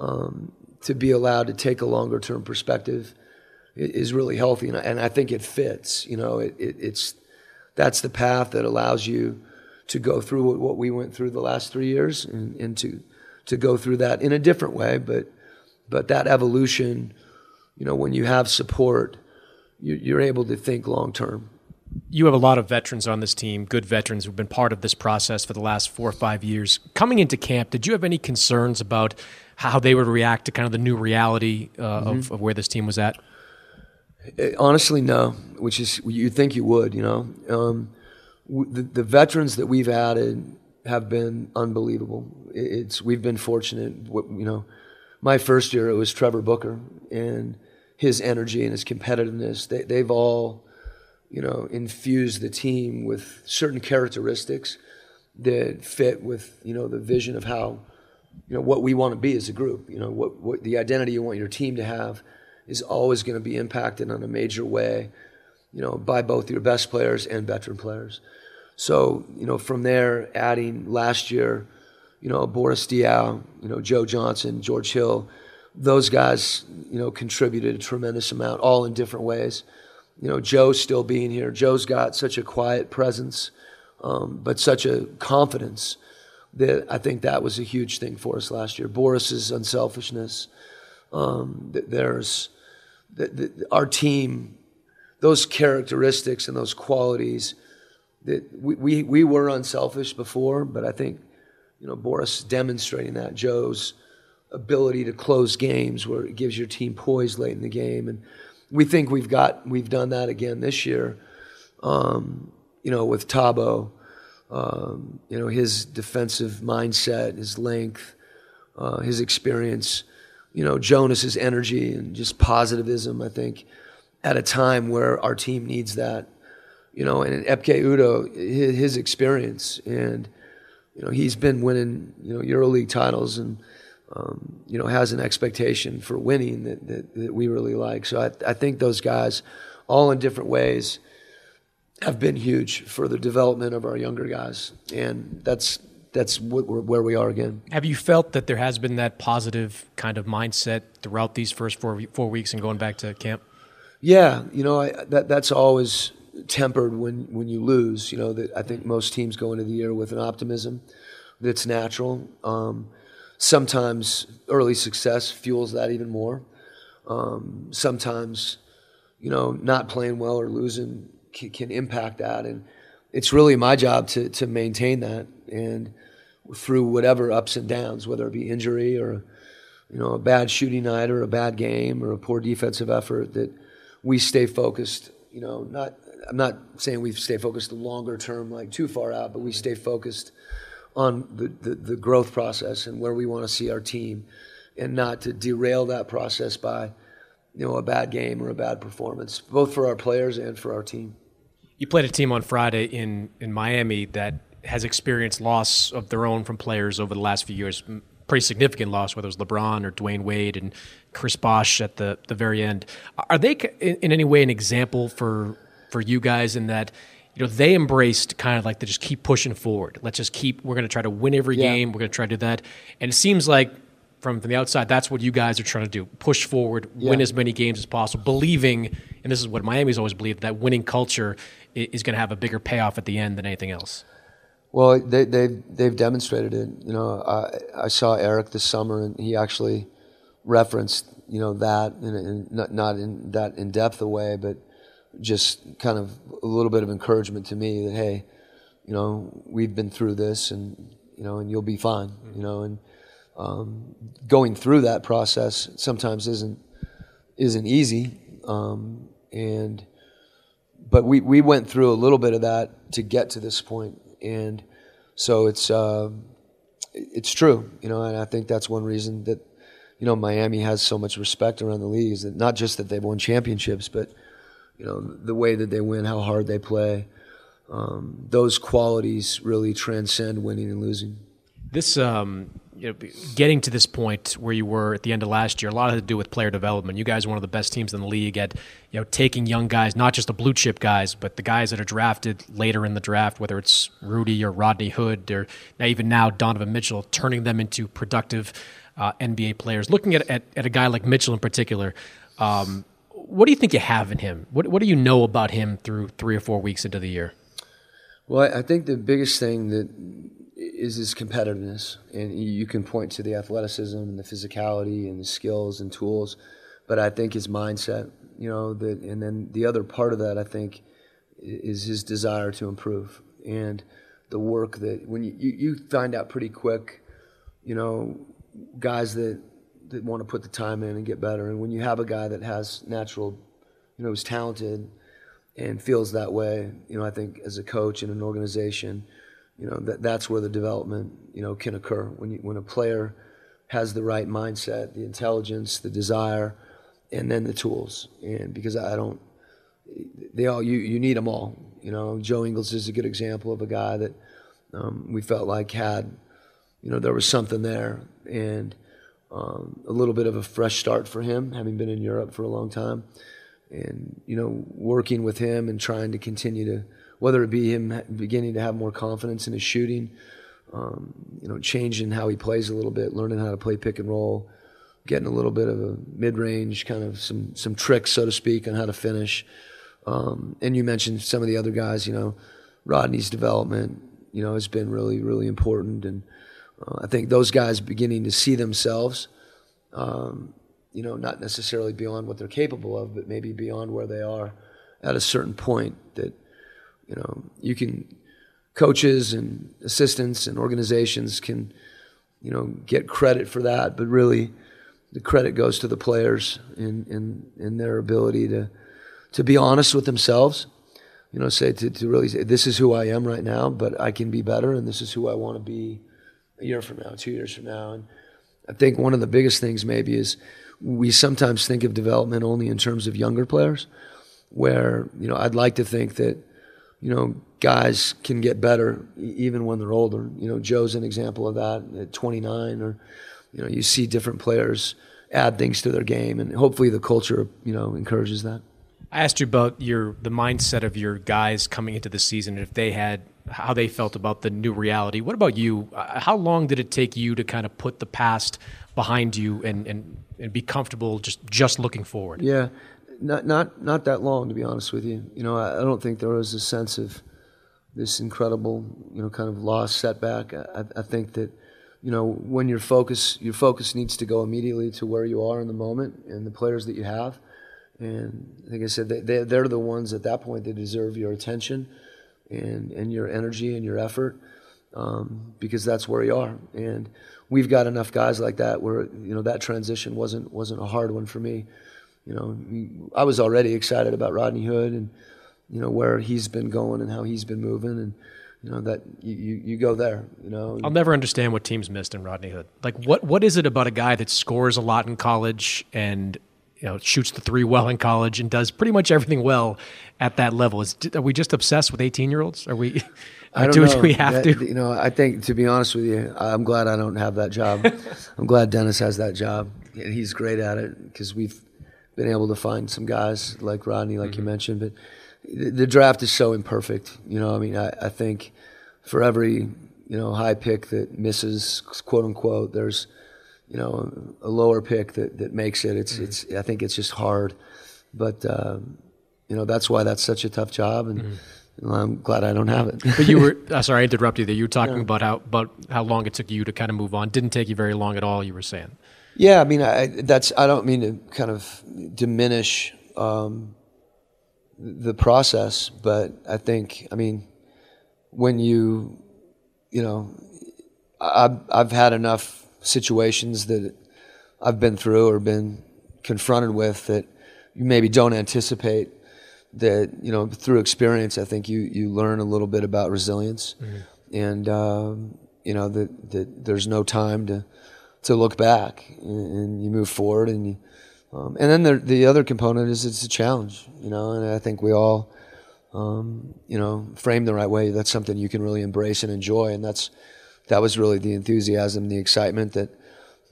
um, to be allowed to take a longer term perspective is really healthy, and I, and I think it fits. You know, it, it, it's that's the path that allows you to go through what we went through the last three years, and, and to to go through that in a different way, but but that evolution, you know, when you have support, you, are able to think long term you have a lot of veterans on this team, good veterans who've been part of this process for the last four or five years. Coming into camp, did you have any concerns about how they would react to kind of the new reality uh, mm-hmm. of, of, where this team was at? Uh, honestly, no. Which is you'd think you would, you know. Um, the, the, veterans that we've added have been unbelievable. It's we've been fortunate. You know, my first year it was Trevor Booker and his energy and his competitiveness. They, they've all you know, infuse the team with certain characteristics that fit with, you know, the vision of how, you know, what we want to be as a group. You know, what, what the identity you want your team to have is always going to be impacted in a major way, you know, by both your best players and veteran players. So, you know, from there, adding last year, you know, Boris Diaw, you know, Joe Johnson, George Hill, those guys, you know, contributed a tremendous amount, all in different ways you know, Joe still being here. Joe's got such a quiet presence, um, but such a confidence that I think that was a huge thing for us last year. Boris's unselfishness. Um, there's the, the, our team, those characteristics and those qualities that we, we, we were unselfish before, but I think, you know, Boris demonstrating that. Joe's ability to close games where it gives your team poise late in the game. And we think we've got we've done that again this year. Um, you know, with Thabo, um, you know, his defensive mindset, his length, uh, his experience, you know, Jonas's energy and just positivism, I think, at a time where our team needs that. You know, and Ekpe Udoh, his, his experience, and, you know, he's been winning, you know, EuroLeague titles and, um, you know, has an expectation for winning that, that, that we really like. So I, I think those guys, all in different ways, have been huge for the development of our younger guys, and that's that's where we are again. Have you felt that there has been that positive kind of mindset throughout these first four four weeks and going back to camp? Yeah, you know I, that that's always tempered when when you lose. You know that I think most teams go into the year with an optimism that's natural. Um, sometimes early success fuels that even more. Um, sometimes, you know, not playing well or losing can, can, impact that, and it's really my job to to maintain that and through whatever ups and downs, whether it be injury or you know a bad shooting night or a bad game or a poor defensive effort, that we stay focused. You know, not I'm not saying we stay focused the longer term, like too far out, but we stay focused on the, the, the growth process and where we want to see our team and not to derail that process by you know a bad game or a bad performance both for our players and for our team you played a team on friday in, in miami that has experienced loss of their own from players over the last few years pretty significant loss whether it was lebron or Dwyane wade and chris bosh at the, the very end are they in, any way an example for for you guys in that you know, they embraced kind of like to just keep pushing forward. Let's just keep, we're going to try to win every yeah. game. We're going to try to do that. And it seems like from, from the outside, that's what you guys are trying to do push forward, yeah. win as many games as possible, believing, and this is what Miami's always believed, that winning culture is going to have a bigger payoff at the end than anything else. Well, they, they've, they've demonstrated it. You know, I, I saw Erik this summer, and he actually referenced, you know, that, in, in, not, not in that in depth a way, but just kind of a little bit of encouragement to me that hey, you know, we've been through this, and you know, and you'll be fine. Mm-hmm. You know, and um, going through that process sometimes isn't isn't easy, um, and but we we went through a little bit of that to get to this point, and so it's uh, it's true, you know, and I think that's one reason that you know Miami has so much respect around the league is that not just that they've won championships, but you know, the way that they win, how hard they play. Um, those qualities really transcend winning and losing. This, um, you know, getting to this point where you were at the end of last year, a lot had to do with player development. You guys are one of the best teams in the league at, you know, taking young guys, not just the blue chip guys, but the guys that are drafted later in the draft, whether it's Rudy or Rodney Hood or now even now Donovan Mitchell, turning them into productive uh, NBA players. Looking at, at, at a guy like Mitchell in particular, um, what do you think you have in him? What What do you know about him through three or four weeks into the year? Well, I think the biggest thing that is his competitiveness, and you can point to the athleticism and the physicality and the skills and tools, but I think his mindset, you know, that, and then the other part of that, I think, is his desire to improve and the work that when you, you, find out pretty quick, you know, guys that that want to put the time in and get better. And when you have a guy that has natural, you know, is talented and feels that way, you know, I think as a coach in an organization, you know, that that's where the development, you know, can occur. When you, when a player has the right mindset, the intelligence, the desire, and then the tools. And because I don't, they all you you need them all. You know, Joe Ingles is a good example of a guy that um, we felt like had, you know, there was something there and um, a little bit of a fresh start for him, having been in Europe for a long time, and you know, working with him and trying to continue to, whether it be him beginning to have more confidence in his shooting, um, you know, changing how he plays a little bit, learning how to play pick and roll, getting a little bit of a mid-range kind of some some tricks, so to speak, on how to finish. Um, and you mentioned some of the other guys, you know, Rodney's development, you know, has been really really important and uh, I think those guys beginning to see themselves, um, you know, not necessarily beyond what they're capable of, but maybe beyond where they are at a certain point you know, you can, coaches and assistants and organizations can, you know, get credit for that, but really the credit goes to the players in, in, in their ability to, to be honest with themselves, you know, say to, to really say, this is who I am right now, but I can be better, and this is who I want to be a year from now, two years from now. And I think one of the biggest things maybe is we sometimes think of development only in terms of younger players, where, you know, I'd like to think that, you know, guys can get better even when they're older. You know, Joe's an example of that at 29, or, you know, you see different players add things to their game, and hopefully the culture, you know, encourages that. I asked you about your the mindset of your guys coming into the season, and if they had how they felt about the new reality. What about you? Uh, how long did it take you to kind of put the past behind you and, and, and be comfortable just just looking forward? Yeah, not not not that long to be honest with you. You know, I, I don't think there was a sense of this incredible, you know, kind of loss setback. I, I think that you know when your focus your focus needs to go immediately to where you are in the moment and the players that you have and like I said, they, they're the ones at that point that deserve your attention and, and your energy and your effort um, because that's where you are. And we've got enough guys like that where you know that transition wasn't wasn't a hard one for me. You know, I was already excited about Rodney Hood and you know where he's been going and how he's been moving and you know that you, you, you, go there you know i'll never understand what teams missed in rodney hood like what what is it about a guy that scores a lot in college and you know shoots the three well in college and does pretty much everything well at that level. Is are we just obsessed with eighteen year olds? Are we? [LAUGHS] I don't do, know. we have that, to? You know, I think to be honest with you, I'm glad I don't have that job. [LAUGHS] I'm glad Dennis has that job, and he's great at it because we've been able to find some guys like Rodney, like mm-hmm. you mentioned. But the, the, draft is so imperfect. You know, I mean, I, I think for every you know high pick that misses, quote unquote, there's you know, a lower pick that, that makes it. It's, mm-hmm. it's, I think it's just hard. But, uh, you know, that's why that's such a tough job. And, mm-hmm. I'm glad I don't have it. but you were [LAUGHS] uh, sorry I interrupted you there. You were talking yeah. about how about how long it took you to kind of move on. Didn't take you very long at all. You were saying. Yeah, I mean, I, that's I don't mean to kind of diminish um, the process, but I think I mean when you you know I've I've had enough situations that I've been through or been confronted with that you maybe don't anticipate that you know through experience I think you you learn a little bit about resilience mm-hmm. and um, you know that that there's no time to to look back and, and you move forward and you, um, and then the the other component is it's a challenge you know and I think we all um, you know frame the right way. That's something you can really embrace and enjoy. And that's that was really the enthusiasm, the excitement that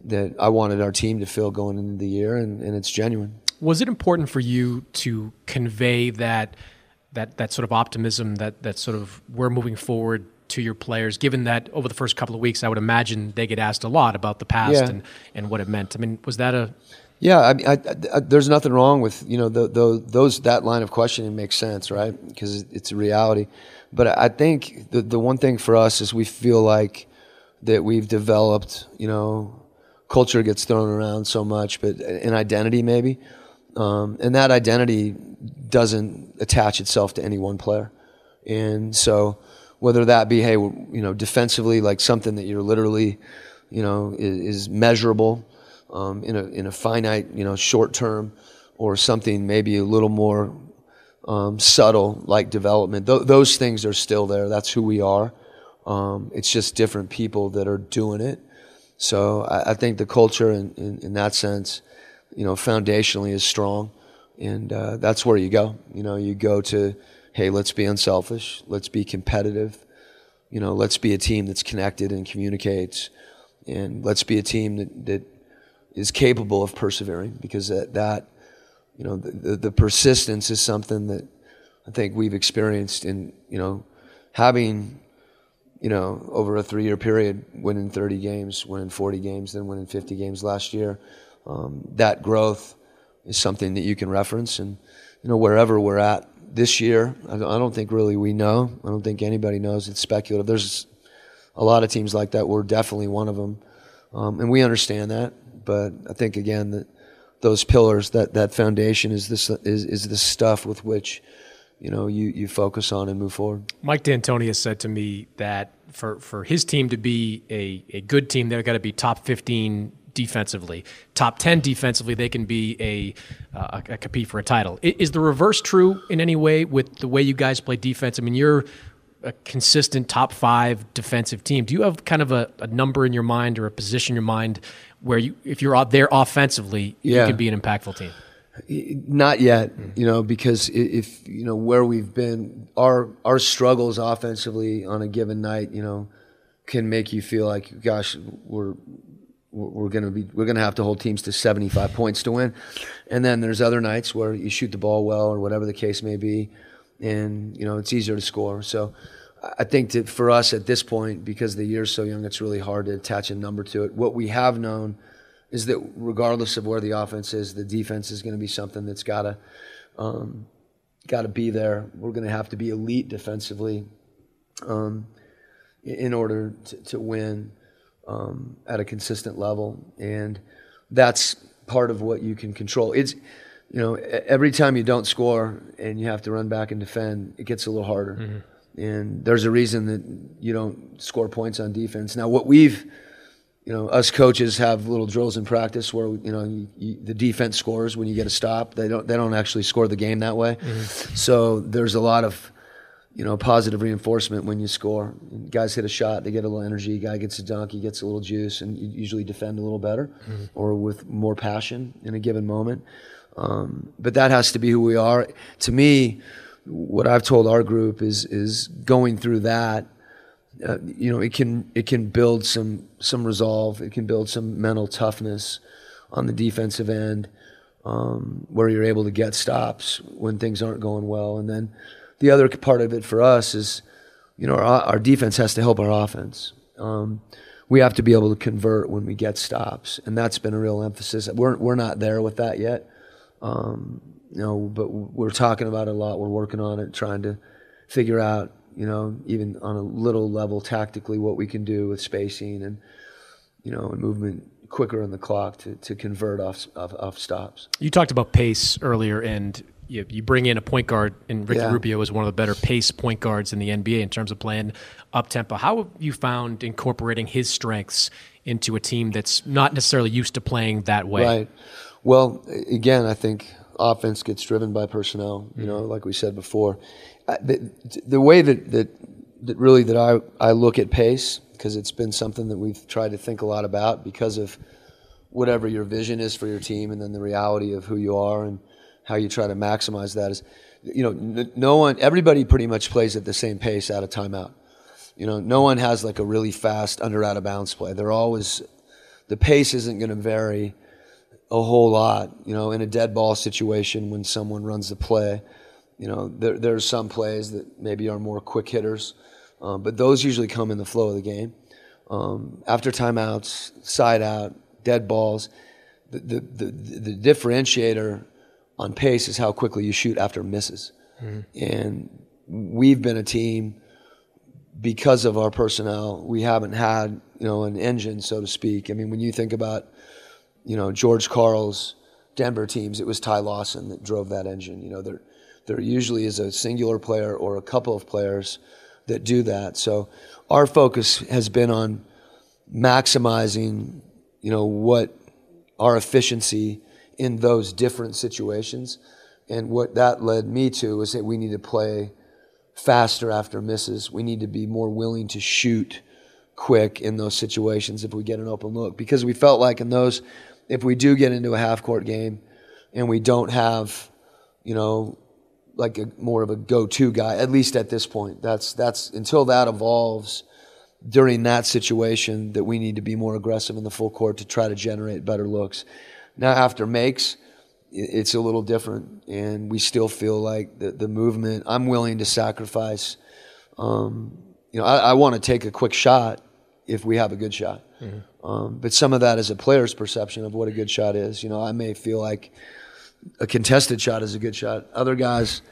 that I wanted our team to feel going into the year, and, and it's genuine. Was it important for you to convey that that that sort of optimism that that sort of we're moving forward to your players, given that over the first couple of weeks, I would imagine they get asked a lot about the past yeah. and, and what it meant. I mean, was that a yeah, I mean, I, I, there's nothing wrong with you know the, the, those that line of questioning makes sense, right? Because it's a reality. But I think the the one thing for us is we feel like that we've developed. You know, culture gets thrown around so much, but an identity maybe, um, and that identity doesn't attach itself to any one player, and so whether that be hey, you know, defensively like something that you're literally, you know, is, is measurable um, in a in a finite, you know, short term, or something maybe a little more um, subtle like development. Th- those things are still there. That's who we are. Um, it's just different people that are doing it. So I, I think the culture, in, in, in, that sense, you know, foundationally is strong, and uh, that's where you go. You know, you go to, hey, let's be unselfish, let's be competitive, you know, let's be a team that's connected and communicates, and let's be a team that, that is capable of persevering because that, that you know, the, the, the persistence is something that I think we've experienced in, you know, having, you know, over a three year period, winning 30 games, winning 40 games, then winning 50 games last year. Um, that growth is something that you can reference. And, you know, wherever we're at this year, I don't think really we know. I don't think anybody knows. It's speculative. There's a lot of teams like that. We're definitely one of them. Um, and we understand that. But I think again that those pillars, that that foundation, is this is is the stuff with which you know you you focus on and move forward. Mike D'Antoni has said to me that for for his team to be a a good team, they've got to be top fifteen defensively, top ten defensively, they can be a, uh, a compete for a title. Is the reverse true in any way with the way you guys play defense? I mean, you're a consistent top five defensive team. Do you have kind of a, a number in your mind or a position in your mind where you, if you're out there offensively, Yeah. you can be an impactful team? Not yet, you know, because if you know where we've been, our our struggles offensively on a given night, you know, can make you feel like, gosh, we're we're we're gonna be we're gonna have to hold teams to 75 points to win, and then there's other nights where you shoot the ball well or whatever the case may be, and you know it's easier to score. So. I- I think that for us at this point, because the year's so young, it's really hard to attach a number to it. What we have known is that regardless of where the offense is, the defense is going to be something that's got to um, got to be there. We're going to have to be elite defensively um, in order to, to win um, at a consistent level, and that's part of what you can control. It's you know every time you don't score and you have to run back and defend, it gets a little harder. And there's a reason that you don't score points on defense. Now, what we've you know, us coaches have little drills in practice where you know you, you, the defense scores when you get a stop. They don't. They don't actually score the game that way. So there's a lot of you know positive reinforcement when you score. Guys hit a shot, they get a little energy. Guy gets a dunk, he gets a little juice, and you usually defend a little better or with more passion in a given moment. Um, but that has to be who we are. To me, what I've told our group is is going through that uh, you know, it can it can build some some resolve. It can build some mental toughness on the defensive end, um, where you're able to get stops when things aren't going well. And then the other part of it for us is, you know, our, our defense has to help our offense. Um, we have to be able to convert when we get stops, and that's been a real emphasis. We're we're not there with that yet, um, you know, but we're talking about it a lot. We're working on it, trying to figure out you know, even on a little level tactically, what we can do with spacing and, you know, and movement quicker on the clock to, to convert off, off, off stops. You talked about pace earlier, and you, you bring in a point guard, and Ricky Yeah. Rubio is one of the better pace point guards in the NBA in terms of playing up tempo. How have you found incorporating his strengths into a team that's not necessarily used to playing that way? Right. Well, again, I think offense gets driven by personnel. You know, mm-hmm. like we said before, the, the way that, that that really that I I look at pace because it's been something that we've tried to think a lot about because of whatever your vision is for your team, and then the reality of who you are and how you try to maximize that is, you know, no one, everybody pretty much plays at the same pace out of timeout. You know, no one has like a really fast under out of bounds play. They're always the pace isn't going to vary a whole lot. You know, in a dead ball situation when someone runs the play, you know, there there's some plays that maybe are more quick hitters, um, but those usually come in the flow of the game. Um, after timeouts, side out, dead balls, the, the the the differentiator on pace is how quickly you shoot after misses, mm-hmm. and we've been a team because of our personnel, we haven't had you know an engine, so to speak. I mean, when you think about you know George Karl's Denver teams, it was Ty Lawson that drove that engine. You know, there there usually is a singular player or a couple of players that do that. So our focus has been on maximizing you know what our efficiency in those different situations, and what that led me to was that we need to play faster after misses. We need to be more willing to shoot quick in those situations if we get an open look. Because we felt like in those if we do get into a half court game and we don't have you know like a more of a go-to guy at least at this point that's that's until that evolves during that situation that we need to be more aggressive in the full court to try to generate better looks now after makes it's a little different and we still feel like the, the movement i'm willing to sacrifice um, you know i, I want to take a quick shot if we have a good shot. Um, but some of that is a player's perception of what a good shot is. You know i may feel like a contested shot is a good shot. Other guys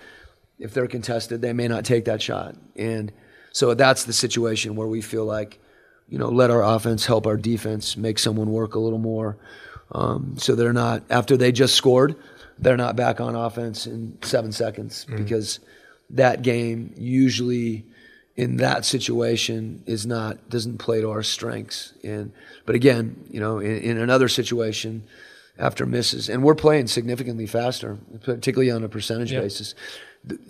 if they're contested they may not take that shot. And so that's the situation where we feel like you know let our offense help our defense make someone work a little more um, so they're not after they just scored they're not back on offense in seven seconds because that game usually in that situation is not doesn't play to our strengths. And but again, you know, in, in another situation, after misses, and we're playing significantly faster, particularly on a percentage Yep. basis.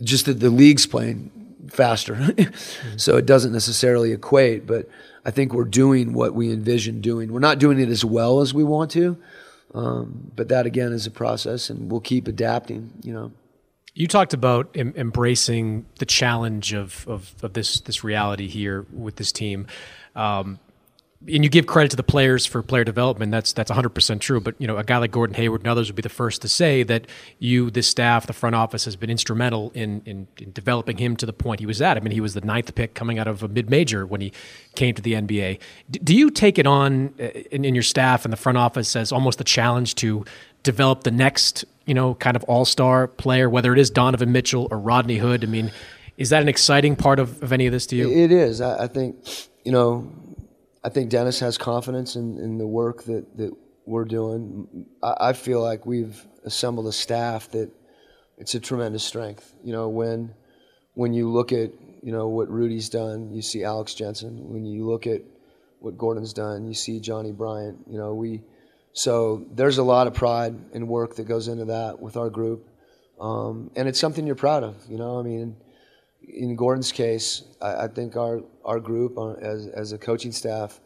Just that the league's playing faster, [LAUGHS] so it doesn't necessarily equate. But I think we're doing what we envision doing. We're not doing it as well as we want to, um, but that again is a process, and we'll keep adapting. You know. You talked about em- embracing the challenge of, of, of this this reality here with this team, um, and you give credit to the players for player development. That's that's 100 percent true. But you know, a guy like Gordon Hayward and others would be the first to say that you, this staff, the front office, has been instrumental in, in in developing him to the point he was at. I mean, he was the ninth pick coming out of a mid major when he came to the NBA. D- do you take it on uh, in, in your staff and the front office as almost a challenge to develop the next, you know, kind of all star player, whether it is Donovan Mitchell or Rodney Hood. I mean, is that an exciting part of, of any of this to you? It is. I, I think, you know, I think Dennis has confidence in, in the work that, that we're doing. I, I feel like we've assembled a staff that it's a tremendous strength. You know, when when you look at you know what Rudy's done, you see Alex Jensen. When you look at what Gordon's done, you see Johnny Bryant. You know, we so there's a lot of pride and work that goes into that with our group, um, and it's something you're proud of. You know, I mean, in Gordon's case, I, I think our our group uh, as as a coaching staff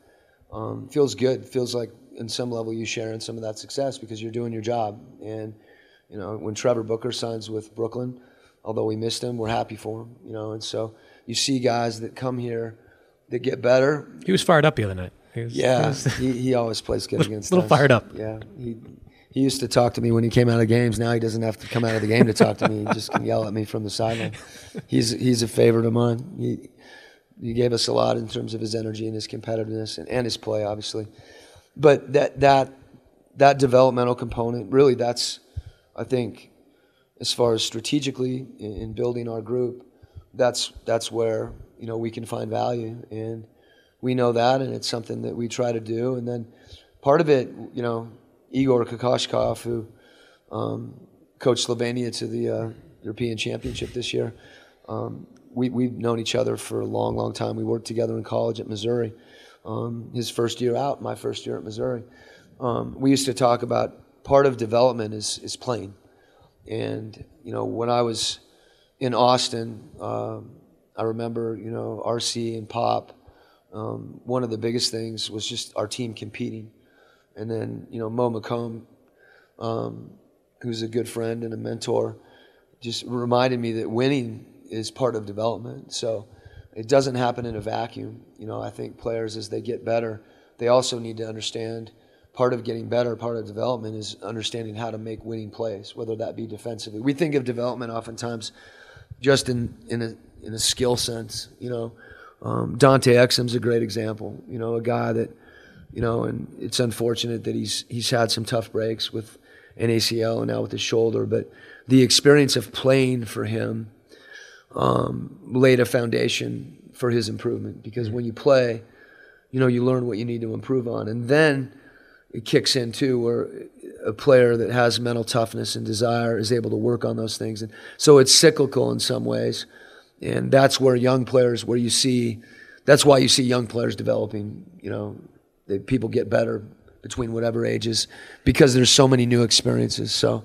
um, feels good. Feels like in some level you share in some of that success because you're doing your job. And you know, when Trevor Booker signs with Brooklyn, although we missed him, we're happy for him. You know, and so you see guys that come here that get better. He was fired up the other night. He was- he Yeah, was- he, he always plays good [LAUGHS] against a little us. fired up. Yeah, he he used to talk to me when he came out of games. Now he doesn't have to come out of the game to talk to me. He just can yell at me from the sideline. He's he's a favorite of mine. He he gave us a lot in terms of his energy and his competitiveness and, and his play, obviously. But that that that developmental component, really, that's I think as far as strategically in, in building our group, that's that's where you know we can find value and we know that and it's something that we try to do and then part of it you know igor kokoskov who um, coached slovenia to the uh, european championship this year. Um, we, we've known each other for a long long time. We worked together in college at missouri. Um, his first year out my first year at missouri. Um, we used to talk about part of development is, is playing. And you know when i was in austin um, i remember you know rc and pop um, one of the biggest things was just our team competing. And then, you know, Mo McComb, um, who's a good friend and a mentor, just reminded me that winning is part of development. So it doesn't happen in a vacuum. You know, I think players, as they get better, they also need to understand part of getting better, part of development is understanding how to make winning plays, whether that be defensively. We think of development oftentimes just in, in a, in a skill sense, you know. Um, Dante Exum's a great example. You know, a guy that, you know, and it's unfortunate that he's he's had some tough breaks with an ACL and now with his shoulder, but the experience of playing for him um, laid a foundation for his improvement because when you play, you know, you learn what you need to improve on, and then it kicks in too, where a player that has mental toughness and desire is able to work on those things, and so it's cyclical in some ways. And that's where young players where you see that's why you see young players developing you know people get better between whatever ages because there's so many new experiences so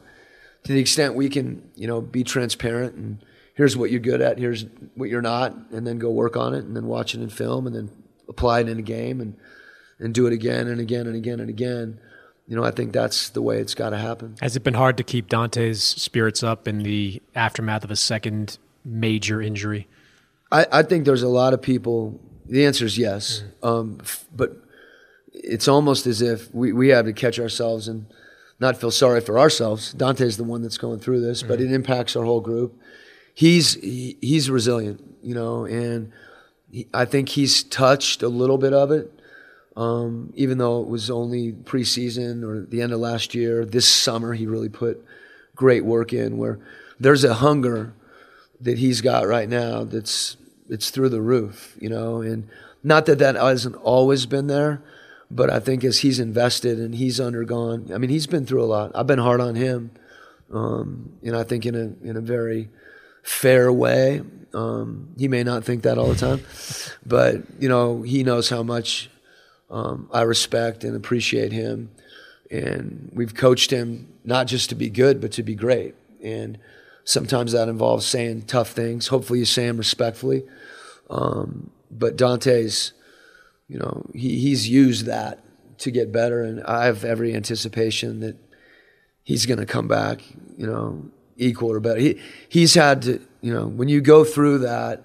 to the extent we can you know be transparent and here's what you're good at here's what you're not and then go work on it and then watch it in film and then apply it in a game and and do it again and again and again and again you know i think that's the way it's got to happen Has it been hard to keep Dante's spirits up in the aftermath of a second major injury? I, I think there's a lot of people. The answer is yes, um, f- but it's almost as if we, we have to catch ourselves and not feel sorry for ourselves. Dante's the one that's going through this, but it impacts our whole group. He's he, he's resilient, you know, and he, I think he's touched a little bit of it. Um, even though it was only preseason or the end of last year, this summer he really put great work in. Where there's a hunger that he's got right now that's it's through the roof, you know, and not that that hasn't always been there, but I think as he's invested and he's undergone, I mean, he's been through a lot. I've been hard on him, um, and I think in a in a very fair way. Um, he may not think that all the time, but you know he knows how much um, I respect and appreciate him, and we've coached him not just to be good but to be great. And sometimes that involves saying tough things. Hopefully, you say them respectfully. Um, but Dante's, you know, he, he's used that to get better, and I have every anticipation that he's going to come back, you know, equal or better. He he's had to, you know, when you go through that,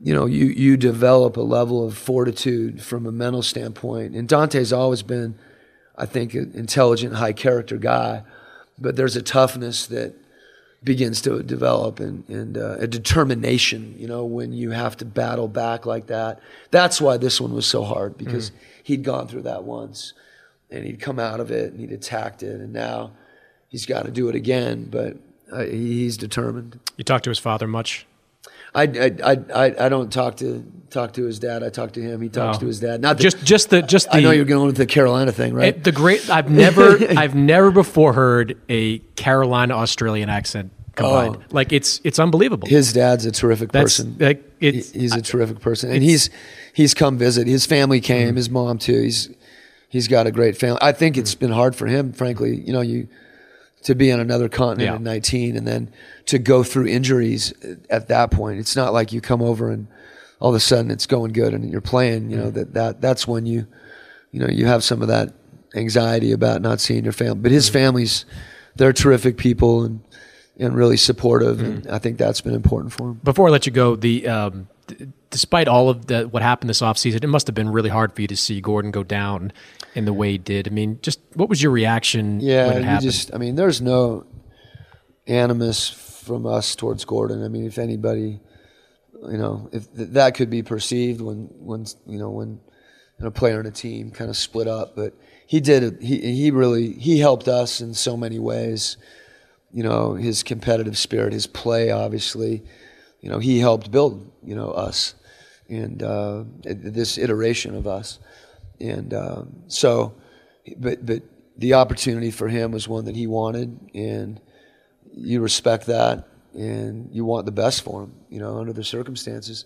you know, you you develop a level of fortitude from a mental standpoint. And Dante's always been, I think, an intelligent, high character guy, but there's a toughness that begins to develop and, and uh, a determination, you know, when you have to battle back like that. That's why this one was so hard because mm-hmm. he'd gone through that once and he'd come out of it and he'd attacked it. And now he's got to do it again, but uh, he's determined. You talk to his father much? I, I, I, I don't talk to talk to his dad. I talk to him. He talks oh. to his dad. Not the, just just the just. The, I know you're going with the Carolina thing, right? It, the great. I've never [LAUGHS] I've never before heard a Carolina Australian accent combined. Oh. Like it's it's unbelievable. His dad's a terrific That's, person. Like it's, he's a terrific person, and he's he's come visit. His family came. Mm-hmm. His mom too. He's he's got a great family. I think it's mm-hmm. been hard for him, frankly. You know, you to be on another continent yeah. at 19 and then to go through injuries at that point. It's not like you come over and all of a sudden it's going good and you're playing, you know, that, that, that's when you, you know, you have some of that anxiety about not seeing your family, but his mm-hmm. family's, they're terrific people and, and really supportive. Mm-hmm. And I think that's been important for him. Before I let you go, the, um, despite all of the, what happened this offseason, it must have been really hard for you to see Gordon go down in the way he did. I mean, just what was your reaction? Yeah, when it happened? just I mean, there's no animus from us towards Gordon. I mean, if anybody, you know, if th- that could be perceived when when you know when a player and a team kind of split up, but he did. He he really he helped us in so many ways. You know, his competitive spirit, his play, obviously. You know, he helped build you know us and uh, this iteration of us. And um, so, but but the opportunity for him was one that he wanted, and you respect that, and you want the best for him, you know, under the circumstances.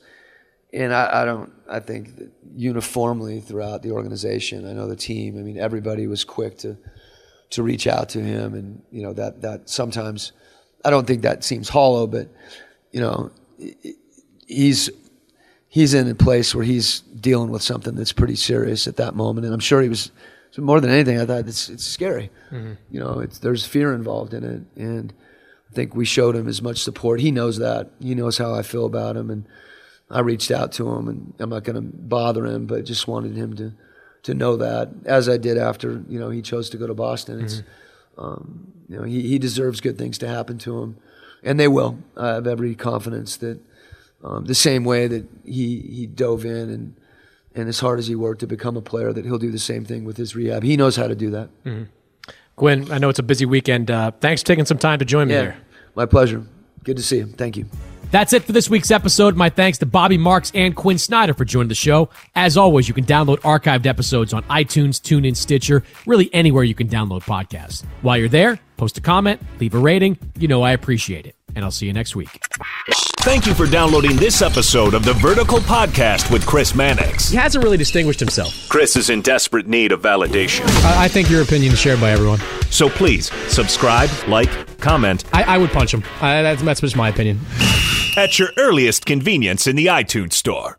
And I, I don't. I think uniformly throughout the organization, I know the team. I mean, everybody was quick to to reach out to him, and you know that that sometimes I don't think that seems hollow, but you know, he's he's in a place where he's dealing with something that's pretty serious at that moment, and I'm sure he was. more than anything, I thought it's it's scary. Mm-hmm. You know, there's fear involved in it, and I think we showed him as much support. He knows that. He knows how I feel about him, and I reached out to him, and I'm not going to bother him, but just wanted him to to know that, as I did after you know he chose to go to Boston. It's mm-hmm. um, you know he he deserves good things to happen to him, and they will. I have every confidence that um, the same way that he he dove in and and as hard as he worked to become a player, that he'll do the same thing with his rehab. He knows how to do that. Mm-hmm. Quin, I know it's a busy weekend. Uh, thanks for taking some time to join me yeah, here. My pleasure. Good to see you. Thank you. That's it for this week's episode. My thanks to Bobby Marks and Quin Snyder for joining the show. As always, you can download archived episodes on iTunes, TuneIn, Stitcher, really anywhere you can download podcasts. While you're there, post a comment, leave a rating. You know I appreciate it and I'll see you next week. Thank you for downloading this episode of the Vertical Podcast with Chris Mannix. He hasn't really distinguished himself. Chris is in desperate need of validation. I, I think your opinion is shared by everyone. So please subscribe, like, comment. I, I would punch him. I, that's, that's just my opinion. At your earliest convenience in the iTunes Store.